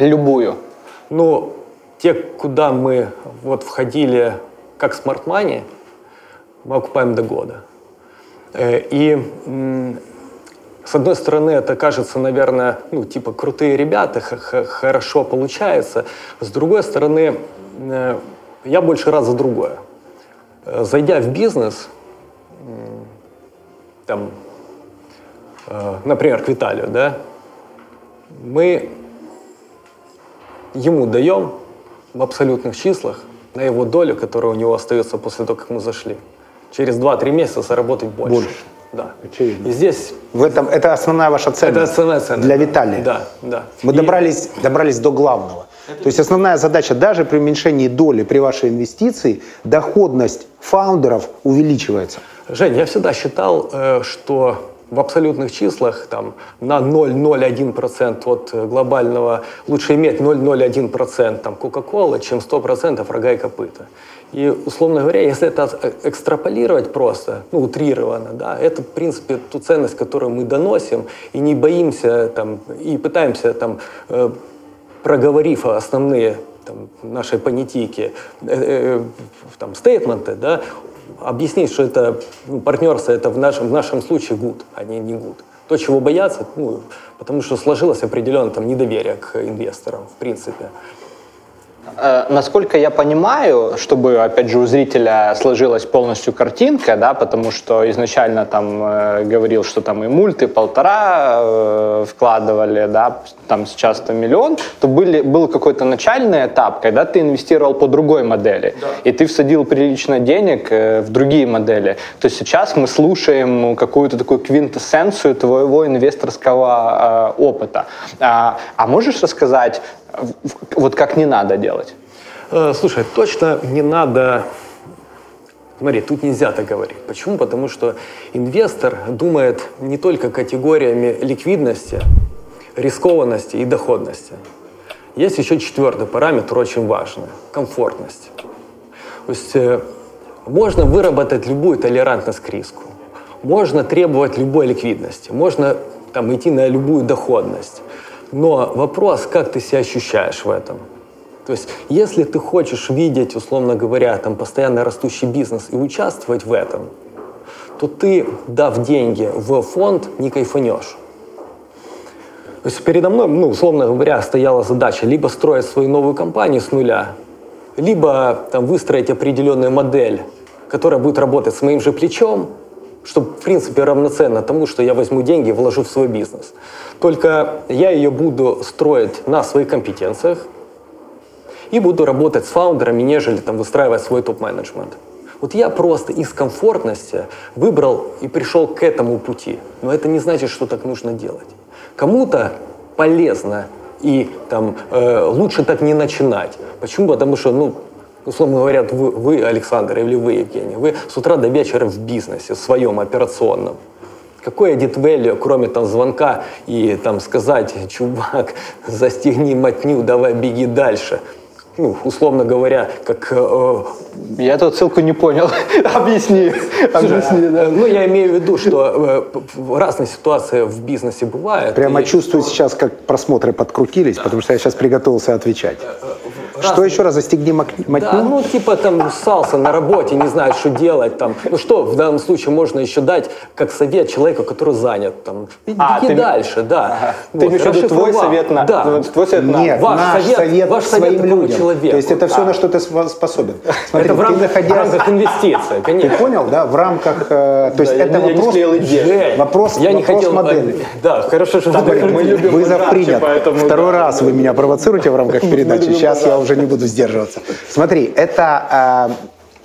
Любую. Ну, те, куда мы вот входили как smart money, мы окупаем до года. Э, и с одной стороны, это кажется, наверное, ну, типа, крутые ребята, хорошо получается. С другой стороны, э, я больше раз за другое. Э, зайдя в бизнес, там, например, к Виталию, да, мы ему даем в абсолютных числах на его долю, которая у него остается после того, как мы зашли. Через 2-3 месяца заработать больше. Больше. Да. Очевидно. И здесь... В этом, это основная ваша ценность. Это основная ценность. Для Виталия. Да, да. Мы И- добрались, добрались до главного. То есть основная задача, даже при уменьшении доли при вашей инвестиции, доходность фаундеров увеличивается. Жень, я всегда считал, э, что в абсолютных числах там, на 0,01% от э, глобального лучше иметь 0,01% там, Кока-Кола, чем 100% рога и копыта. И, условно говоря, если это э- экстраполировать просто, ну, утрированно, да, это, в принципе, ту ценность, которую мы доносим, и не боимся, там, и пытаемся, там, э, проговорив основные там, нашей понятийки, э, э, там, стейтменты, да, объяснить, что это ну, партнерство, это в нашем, в нашем случае гуд, а не не гуд. То, чего боятся, ну, потому что сложилось определенное там, недоверие к инвесторам, в принципе. Э, Насколько я понимаю, чтобы, опять же, у зрителя сложилась полностью картинка, да, потому что изначально там э, говорил, что там и мульты полтора э, вкладывали, да, там сейчас там миллион, то были, был какой-то начальный этап, когда ты инвестировал по другой модели, и ты всадил прилично денег э, в другие модели. То есть сейчас мы слушаем какую-то такую квинтэссенцию твоего инвесторского э, опыта. А, а можешь рассказать, вот как не надо делать? Э, Слушай, точно не надо... Смотри, тут нельзя так говорить. Почему? Потому что инвестор думает не только категориями ликвидности, рискованности и доходности. Есть еще четвертый параметр, очень важный – комфортность. То есть э, можно выработать любую толерантность к риску, можно требовать любой ликвидности, можно там, идти на любую доходность. Но вопрос, как ты себя ощущаешь в этом. То есть, если ты хочешь видеть, условно говоря, там, постоянно растущий бизнес и участвовать в этом, то ты, дав деньги в фонд, не кайфанешь. То есть передо мной, ну, условно говоря, стояла задача либо строить свою новую компанию с нуля, либо там, выстроить определенную модель, которая будет работать с моим же плечом, чтобы, в принципе, равноценно тому, что я возьму деньги и вложу в свой бизнес. Только я ее буду строить на своих компетенциях и буду работать с фаундерами, нежели там выстраивать свой топ-менеджмент. Вот я просто из комфортности выбрал и пришел к этому пути. Но это не значит, что так нужно делать. Кому-то полезно и там э, лучше так не начинать. Почему? Потому что, ну, условно говоря, вы, вы, Александр, или вы, Евгений, вы с утра до вечера в бизнесе, в своем операционном. Какой added value, кроме там звонка и там сказать, чувак, застегни мотню, давай беги дальше. Ну, условно говоря, как э, Я эту ссылку не понял. Объясни. Объясни, да. Ну, я имею в виду, что э, разные ситуации в бизнесе бывают. Прямо и чувствую сейчас, как просмотры подкрутились, потому что я сейчас приготовился отвечать. Что разные- еще раз застегни мак- Да, мотню? ну, типа там ссался на работе, не знает, что делать там. Ну, что в данном случае можно еще дать как совет человеку, который занят там? Беги А, ты- дальше, да. Ты имеешь в виду твой совет на... Да. вот Твой совет на... Нет, Ваш наш совет- совет, ваш совет своим людям. человеку. То есть это все, А. на что ты способен. Смотри, Это в ты рамках, в находясь- рамках инвестиций, Ты конечно. понял, да? В рамках... э, то есть я это не- я не вопрос, идею. Жень, вопрос, я не хотел, э, модели. Да, хорошо, что вы мы любим принят. Второй да. раз вы меня провоцируете в рамках передачи. Сейчас я модерацию. Уже не буду сдерживаться. Смотри, это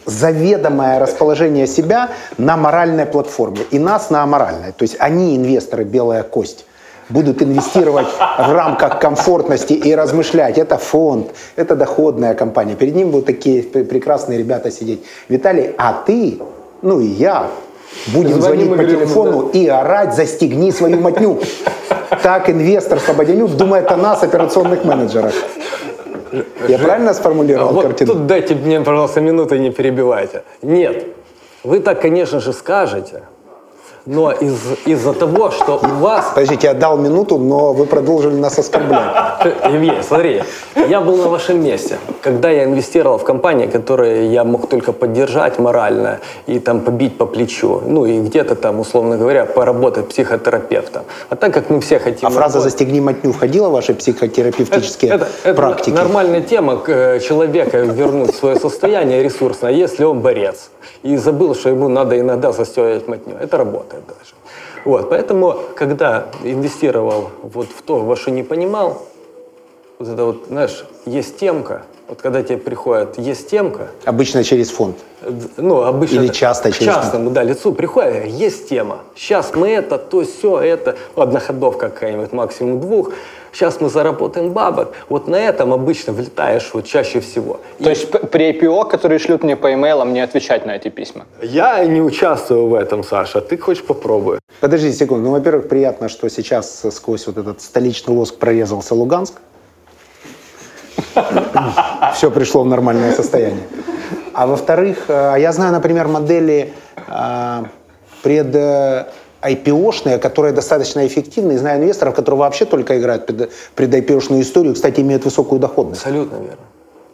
э, заведомое расположение себя на моральной платформе и нас на аморальной. То есть они инвесторы, белая кость. будут инвестировать в рамках комфортности и размышлять. Это фонд, это доходная компания. Перед ним будут такие пр- прекрасные ребята сидеть. Виталий, а ты, ну и я, будем звонить по телефону и орать «застегни свою матню». Так инвестор Слободянюк думает о нас, операционных менеджерах. Я правильно сформулировал вот картину? тут дайте мне, пожалуйста, минуту и не перебивайте. Нет, вы так, конечно же, скажете, но из, из-за того, что у вас... Подождите, я дал минуту, но вы продолжили нас оскорблять. Евгений, смотри, я был на вашем месте, когда я инвестировал в компании, которые я мог только поддержать морально и там побить по плечу, ну и где-то там, условно говоря, поработать психотерапевтом. А так как мы все хотим... А фраза «застегни матню» входила в ваши психотерапевтические это, это практики? нормальная тема э, человека вернуть свое состояние ресурсное, если он борец. И забыл, что ему надо иногда застегивать матню. Это работает даже. Вот, поэтому, когда инвестировал вот в то, во что не понимал, вот это вот, знаешь, есть темка, вот когда тебе приходит есть темка, Обычно через фонд. ну, обычно... Или часто через- частному, да, лицу приходит, есть тема. Сейчас мы это, то, все, это. Ну, Одноходовка какая-нибудь, максимум двух. Сейчас мы заработаем бабок. Вот на этом обычно влетаешь вот чаще всего. То есть п- при IPO, которые шлют мне по имейлам, не отвечать на эти письма? Я не участвую в этом, Саша. Ты хочешь попробуй? Подожди секунду. Ну, во-первых, приятно, что сейчас сквозь вот этот столичный лоск прорезался Луганск. Все пришло в нормальное состояние. А во-вторых, э, я знаю, например, модели э, пред IPO-шные, которые достаточно эффективны. И знаю инвесторов, которые вообще только играют пред, пред IPO-шную историю, кстати, имеют высокую доходность. Абсолютно верно.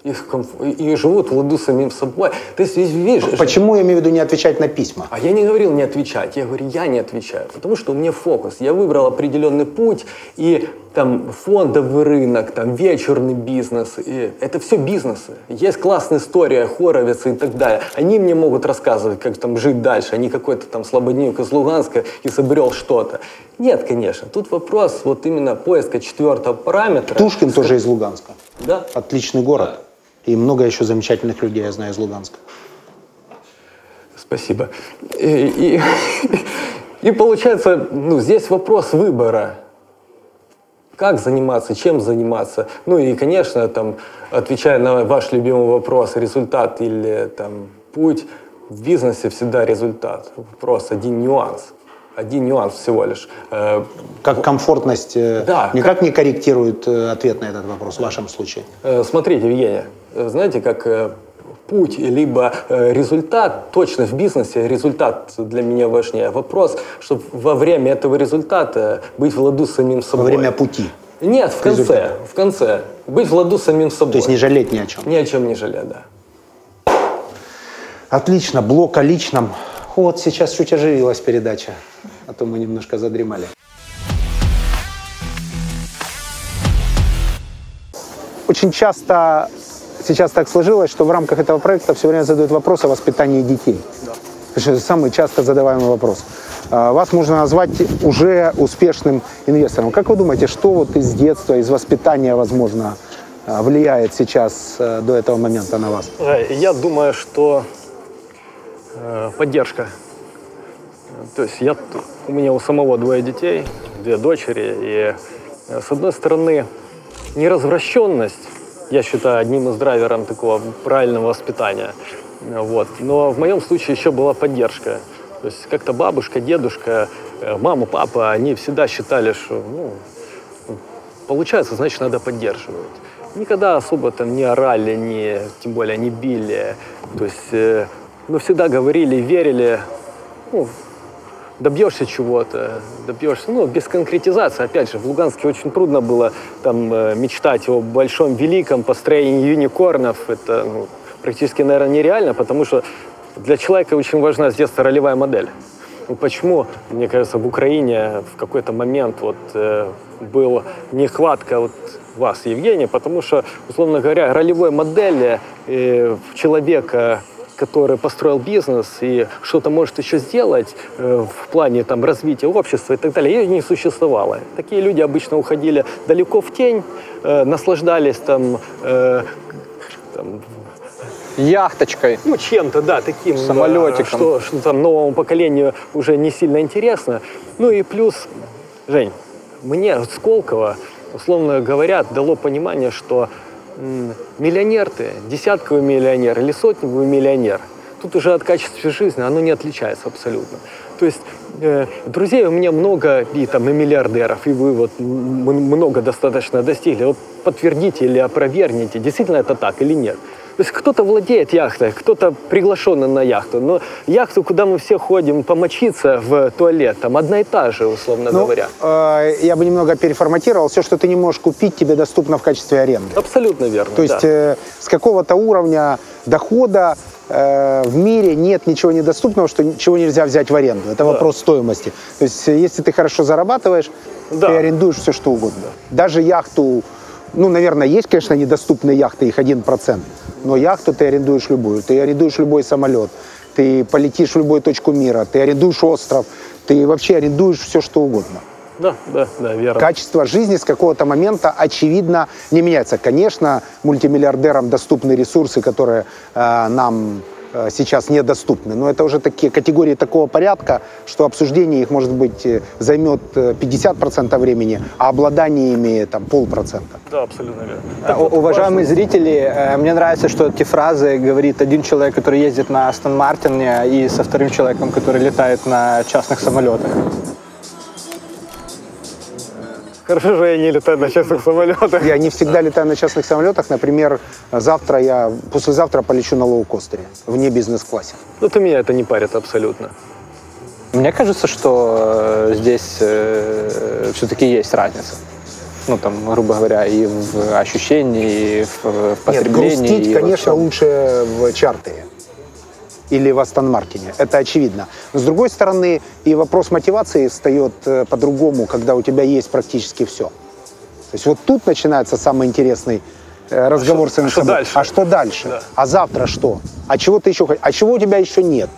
И, в комф- и живут в ладу самим собой. То есть, видишь, Почему я имею в виду не отвечать на письма? А я не говорил не отвечать, я говорю, я не отвечаю, потому что у меня фокус. Я выбрал определенный путь, и там фондовый рынок, там вечерный бизнес, и это все бизнесы. Есть классная история, хоровицы и так далее. Они мне могут рассказывать, как там жить дальше, а не какой-то там слабодневник из Луганска и собрел что-то. Нет, конечно, тут вопрос вот именно поиска четвертого параметра. Тушкин тоже из Луганска. Да. Отличный город. И много еще замечательных людей я знаю из Луганска. Спасибо. И, и, и получается, ну, здесь вопрос выбора. Как заниматься, чем заниматься. Ну и, конечно, там, отвечая на ваш любимый вопрос, результат или там, путь, в бизнесе всегда результат. Вопрос, один нюанс. Один нюанс всего лишь. Э, Как комфортность э, Да, никак не корректирует э, ответ на этот вопрос в вашем случае? Смотрите, Евгения, знаете, как э, путь либо э, результат, точно в бизнесе результат для меня важнее. Вопрос, чтобы во время этого результата быть в ладу с самим Во собой. время пути. Нет, в конце, в конце. Быть в ладу с самим собой. То есть не жалеть ни о чем. Ни о чем не жалеть, да. Отлично, блок о личном. Вот сейчас чуть оживилась передача, а то мы немножко задремали. Очень часто сейчас так сложилось, что в рамках этого проекта все время задают вопрос о воспитании детей. Это самый часто задаваемый вопрос. А, Вас можно назвать уже успешным инвестором. Как вы думаете, что вот из детства, из воспитания, возможно, а, влияет сейчас э, до этого момента на вас? Э, Я думаю, что э, поддержка. То есть я, у меня у самого двое детей, две дочери, и с одной стороны неразвращенность, я считаю, одним из драйверов такого правильного воспитания. Вот. Но в моем случае еще была поддержка. То есть как-то бабушка, дедушка, э, мама, папа, они всегда считали, что ну, получается, значит, надо поддерживать. Никогда особо там не орали, не, тем более не били. То есть, э, ну, всегда говорили, верили, ну, добьешься чего-то, добьешься, ну, без конкретизации. Опять же, в Луганске очень трудно было там э, мечтать о большом, великом построении юникорнов. Это ну, практически, наверное, нереально, потому что для человека очень важна с детства ролевая модель. Ну, почему, мне кажется, в Украине в какой-то момент вот э, была нехватка вот вас, Евгений, потому что, условно говоря, ролевой модели э, человека, который построил бизнес и что-то может еще сделать э, в плане там, развития общества и так далее, ее не существовало. Такие люди обычно уходили далеко в тень, э, наслаждались там, э, там Яхточкой. ну, чем-то, да, таким, Самолетиком. что, что там новому поколению уже не сильно интересно. Ну и плюс, Жень, мне Сколково, условно говоря, дало понимание, что миллионер ты, десятковый миллионер или сотневый миллионер, тут уже от качества жизни оно не отличается абсолютно. То есть э, друзей у меня много, и там и миллиардеров, и вы вот много достаточно достигли. Вот подтвердите или опровергните, действительно это так или нет. То есть кто-то владеет яхтой, кто-то приглашенный на яхту. Но яхту, куда мы все ходим помочиться в туалет, там одна и та же, условно Ну, говоря. э, я бы немного переформатировал. Все, что ты не можешь купить, тебе доступно в качестве аренды. Абсолютно верно. То есть да. э, с какого-то уровня дохода э, в мире нет ничего недоступного, что ничего нельзя взять в аренду. Это вопрос стоимости. То есть э, если ты хорошо зарабатываешь, Да. ты арендуешь все, что угодно. Даже яхту, ну, наверное, есть, конечно, недоступные яхты, их 1%, но яхту ты арендуешь любую. Ты арендуешь любой самолет, ты полетишь в любую точку мира, ты арендуешь остров, ты вообще арендуешь все, что угодно Да, да, да, верно. качество жизни с какого-то момента, очевидно, не меняется. Конечно, мультимиллиардерам доступны ресурсы, которые э, нам сейчас недоступны. Но это уже такие категории такого порядка, что обсуждение их, может быть, э, займет э, 50% времени, а обладание ими там полпроцента. Да, абсолютно верно. А, у- Уважаемые зрители, э, мне нравится, что эти фразы говорит один человек, который ездит на Астон Мартине, и со вторым человеком, который летает на частных самолетах. Хорошо, что я не летаю на частных самолетах. Я не всегда летаю на частных самолетах. Например, завтра я, послезавтра полечу на лоукостере в не бизнес-классе. Вот у меня это не парит абсолютно. Мне кажется, что э, здесь все-таки есть разница. Ну, там, грубо говоря, и в ощущении, и в, в Нет, потреблении. грустить, и во конечно, всем. лучше в чартере или в Астон Мартине. Это очевидно. Но с другой стороны, и вопрос мотивации встает э, по-другому, когда у тебя есть практически все. То есть вот тут начинается самый интересный э, разговор что- с самим а что собой. дальше? А что дальше? Да. А завтра что? А чего ты еще хочешь? А чего у тебя еще нет?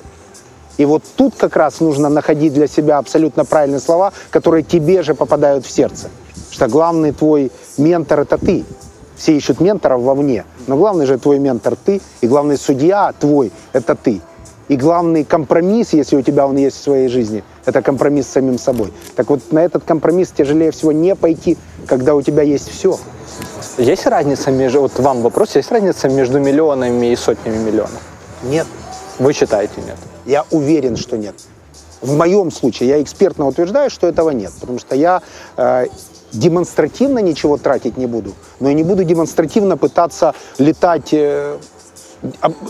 И вот тут как раз нужно находить для себя абсолютно правильные слова, которые тебе же попадают в сердце. Что главный твой ментор – это ты. Все ищут менторов вовне, но главный же твой ментор – ты, и главный судья твой – это ты. И главный компромисс, если у тебя он есть в своей жизни, это компромисс с самим собой. Так вот на этот компромисс тяжелее всего не пойти, когда у тебя есть все. Есть разница между, вот вам вопрос, есть разница между миллионами и сотнями миллионов? Нет. Вы считаете нет? Я уверен, что нет. В моем случае я экспертно утверждаю, что этого нет, потому что я э, демонстративно ничего тратить не буду, но и не буду демонстративно пытаться летать э,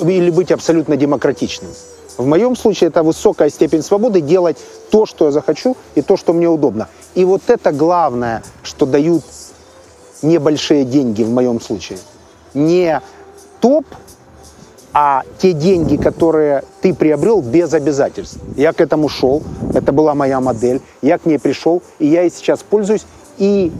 или быть абсолютно демократичным. В моем случае это высокая степень свободы делать то, что я захочу, и то, что мне удобно. И вот это главное, что дают небольшие деньги в моем случае. Не топ, а те деньги, которые ты приобрел без обязательств. Я к этому шел, это была моя модель, я к ней пришел, и я и сейчас пользуюсь, и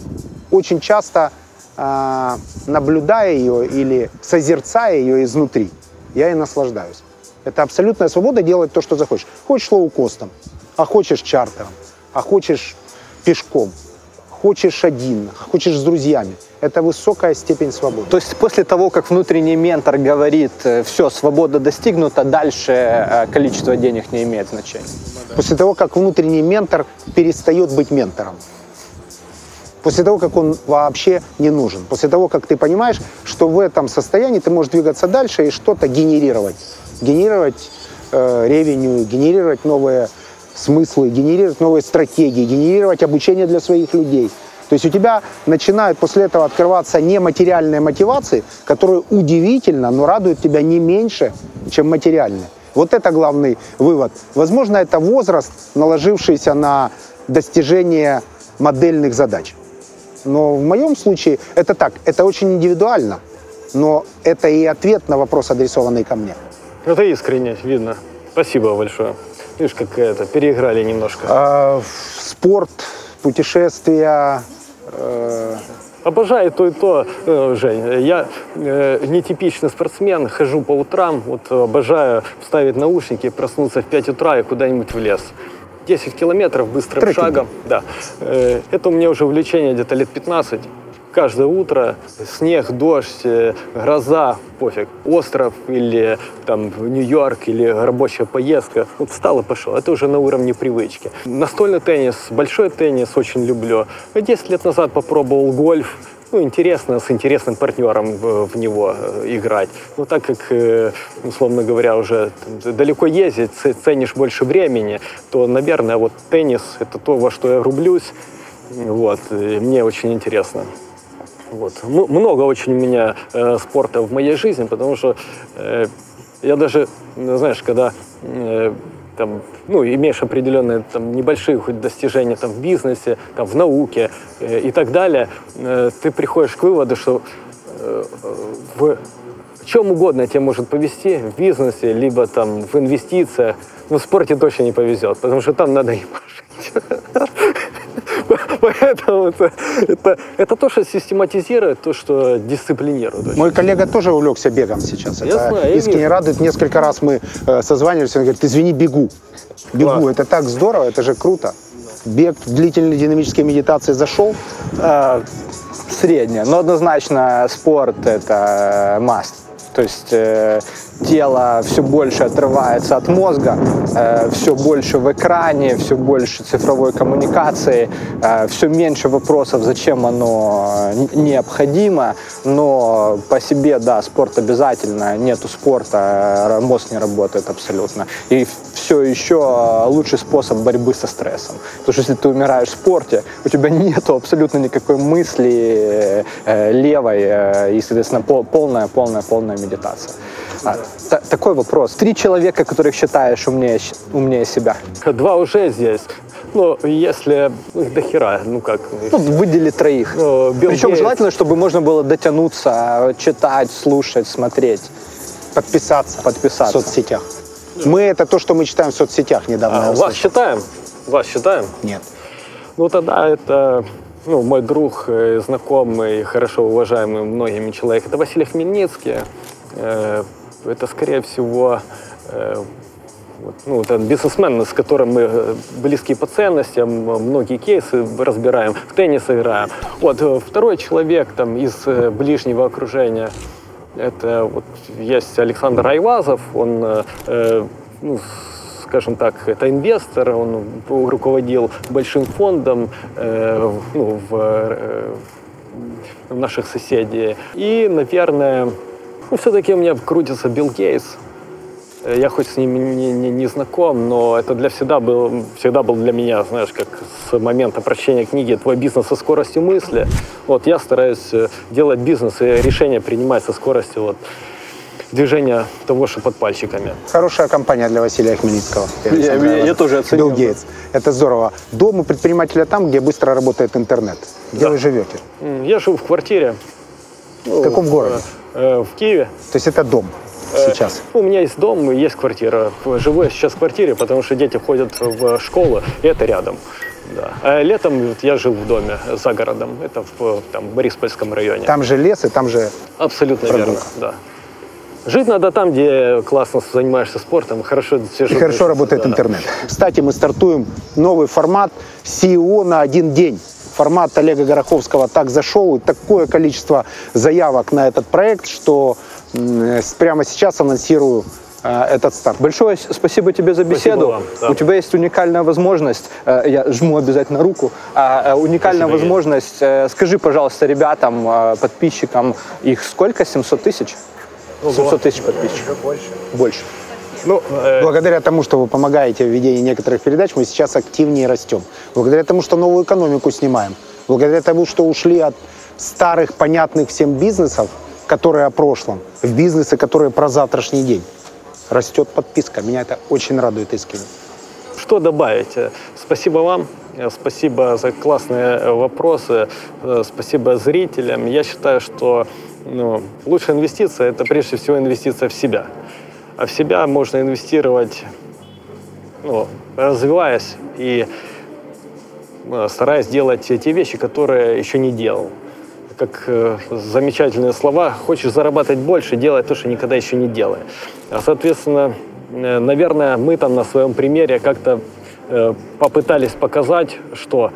очень часто наблюдая ее или созерцая ее изнутри, я и наслаждаюсь. Это абсолютная свобода делать то, что захочешь. Хочешь лоукостом, а хочешь чартером, а хочешь пешком, хочешь один, хочешь с друзьями. Это высокая степень свободы. То есть после того, как внутренний ментор говорит, все, свобода достигнута, дальше э, количество денег не имеет значения. После того, как внутренний ментор перестает быть ментором. После того, как он вообще не нужен. После того, как ты понимаешь, что в этом состоянии ты можешь двигаться дальше и что-то генерировать. Генерировать э, ревеню, генерировать новые смыслы, генерировать новые стратегии, генерировать обучение для своих людей. То есть у тебя начинают после этого открываться нематериальные мотивации, которые удивительно, но радуют тебя не меньше, чем материальные. Вот это главный вывод. Возможно, это возраст, наложившийся на достижение модельных задач. Но в моем случае это так, это очень индивидуально, но это и ответ на вопрос, адресованный ко мне. Это искренне видно. Спасибо большое. Видишь, как это, переиграли немножко. А, спорт, путешествия, э, Обожаю то и то, э, Жень. Я э, нетипичный спортсмен, хожу по утрам, вот обожаю вставить наушники, проснуться в 5 утра и куда-нибудь в лес. 10 километров быстрым Трекинг. шагом. Да. Э, это у меня уже увлечение где-то лет 15. каждое утро, снег, дождь, э, гроза, пофиг, остров или там Нью-Йорк или рабочая поездка. Вот встал и пошел. Это уже на уровне привычки. Настольный теннис, большой теннис очень люблю. 10 лет назад попробовал гольф ну, интересно с интересным партнером в, в него э, играть. Но так как, э, условно говоря, уже далеко ездить, ценишь больше времени, то, наверное, вот теннис — это то, во что я рублюсь. Вот, и мне очень интересно. Вот. М- много очень у меня э, спорта в моей жизни, потому что э, я даже, знаешь, когда э, там, ну, имеешь определенные там, небольшие хоть достижения там, в бизнесе, там, в науке э, и так далее, э, ты приходишь к выводу, что э, в чем угодно тебе может повезти в бизнесе, либо там в инвестициях, но в спорте точно не повезет, потому что там надо ебашить. Поэтому это, это, это то, что систематизирует, то, что дисциплинирует. Мой коллега тоже увлекся бегом сейчас. Я это знаю, я искренне вижу. радует. Несколько раз мы э, созванивались, он говорит, извини, бегу. Бегу, Класс. это так здорово, это же круто. Бег в длительной динамической медитации зашел, Э, средняя. Но однозначно спорт – это маст. То есть э, тело все больше отрывается от мозга, э, все больше в экране, все больше цифровой коммуникации, э, все меньше вопросов, зачем оно н- необходимо. Но по себе, да, спорт обязательно. Нету спорта, э, мозг не работает абсолютно. И все еще лучший способ борьбы со стрессом. Потому что если ты умираешь в спорте, у тебя нету абсолютно никакой мысли э, левой э, и, соответственно, пол- полная, полная, полная медитация. А, та- такой вопрос. Три человека, которых считаешь умнее, умнее себя. Два уже здесь. Ну, если их до хера, ну как, Ну, выдели троих. Ну, Билл Причем Гейтс. желательно, чтобы можно было дотянуться, читать, слушать, смотреть, подписаться, подписаться. в соцсетях. Мы это то, что мы читаем в соцсетях недавно. А, вас считаем? Вас считаем? Нет. Ну тогда это ну, мой друг, э, знакомый, хорошо уважаемый многими человек. Это Василий Хмельницкий. Э, Это, скорее всего, э, вот, ну, это бизнесмен, с которым мы э, близки по ценностям, многие кейсы разбираем, в теннис играем. Вот, э, второй человек там, из э, ближнего окружения, это вот есть Александр Айвазов, он, э, э, ну, скажем так, это инвестор, он руководил большим фондом э, ну, в, э, в наших соседей. И, наверное, ну, все-таки у меня крутится Билл Гейтс. Э, Я хоть с ним не, не- не знаком, но это для всегда был, всегда был для меня, знаешь, как с момента прочтения книги «Твой бизнес со скоростью мысли». Вот я стараюсь э, делать бизнес и решения принимать со скоростью вот, движения того, что под пальчиками. Хорошая компания для Василия Хмельницкого. Я- я- я тоже оценил. Билл Гейтс. Это здорово. Дом у предпринимателя там, где быстро работает интернет. Где Да. вы живете? Я живу в квартире. В каком городе? Э, В Киеве. То есть это дом сейчас. Ну, У меня есть дом, есть квартира. Живу я сейчас в квартире, потому что дети ходят в школу, и это рядом. Да. А летом вот я жил в доме за городом. Это в там, Бориспольском районе. Там же лес, и там же Абсолютно прогулка. верно, да. Жить надо там, где классно занимаешься спортом, хорошо все и хорошо работает интернет. Кстати, мы стартуем новый формат CEO на один день. Формат Олега Гороховского так зашел, и такое количество заявок на этот проект, что прямо сейчас анонсирую э, этот старт. Большое спасибо тебе за беседу. вам, да. У тебя есть уникальная возможность, э, я жму обязательно руку, а, э, уникальная Спасибо, возможность. э, Скажи, пожалуйста, ребятам, подписчикам, их сколько? 700 тысяч? 700 тысяч подписчиков. Больше. Больше. Ну, э, Благодаря тому, что вы помогаете в ведении некоторых передач, мы сейчас активнее растем. Благодаря тому, что новую экономику снимаем. Благодаря тому, что ушли от старых, понятных всем бизнесов, которые о прошлом, в бизнесы, которые про завтрашний день. Растет подписка. Меня это очень радует искренне. Что добавить? Спасибо вам, спасибо за классные э, вопросы, э, спасибо зрителям. Я считаю, что ну, лучшая инвестиция – это прежде всего инвестиция в себя. А в себя можно инвестировать, ну, развиваясь и э, стараясь делать те вещи, которые еще не делал. Как э, замечательные слова, хочешь зарабатывать больше, делай то, что никогда еще не делай. А, соответственно, э, наверное, мы там на своем примере как-то э, попытались показать, что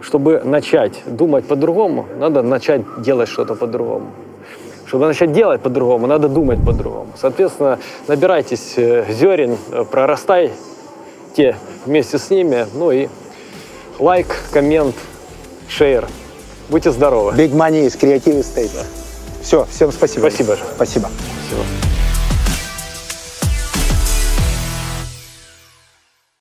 чтобы начать думать по-другому, надо начать делать что-то по-другому. Чтобы начать делать по-другому, надо думать по-другому. Соответственно, набирайтесь э, зерен, э, прорастайте вместе с ними. Ну и лайк, коммент, шейр. Будьте здоровы. Big Money из Creative Estate. Все, всем спасибо. Спасибо. Спасибо. Спасибо.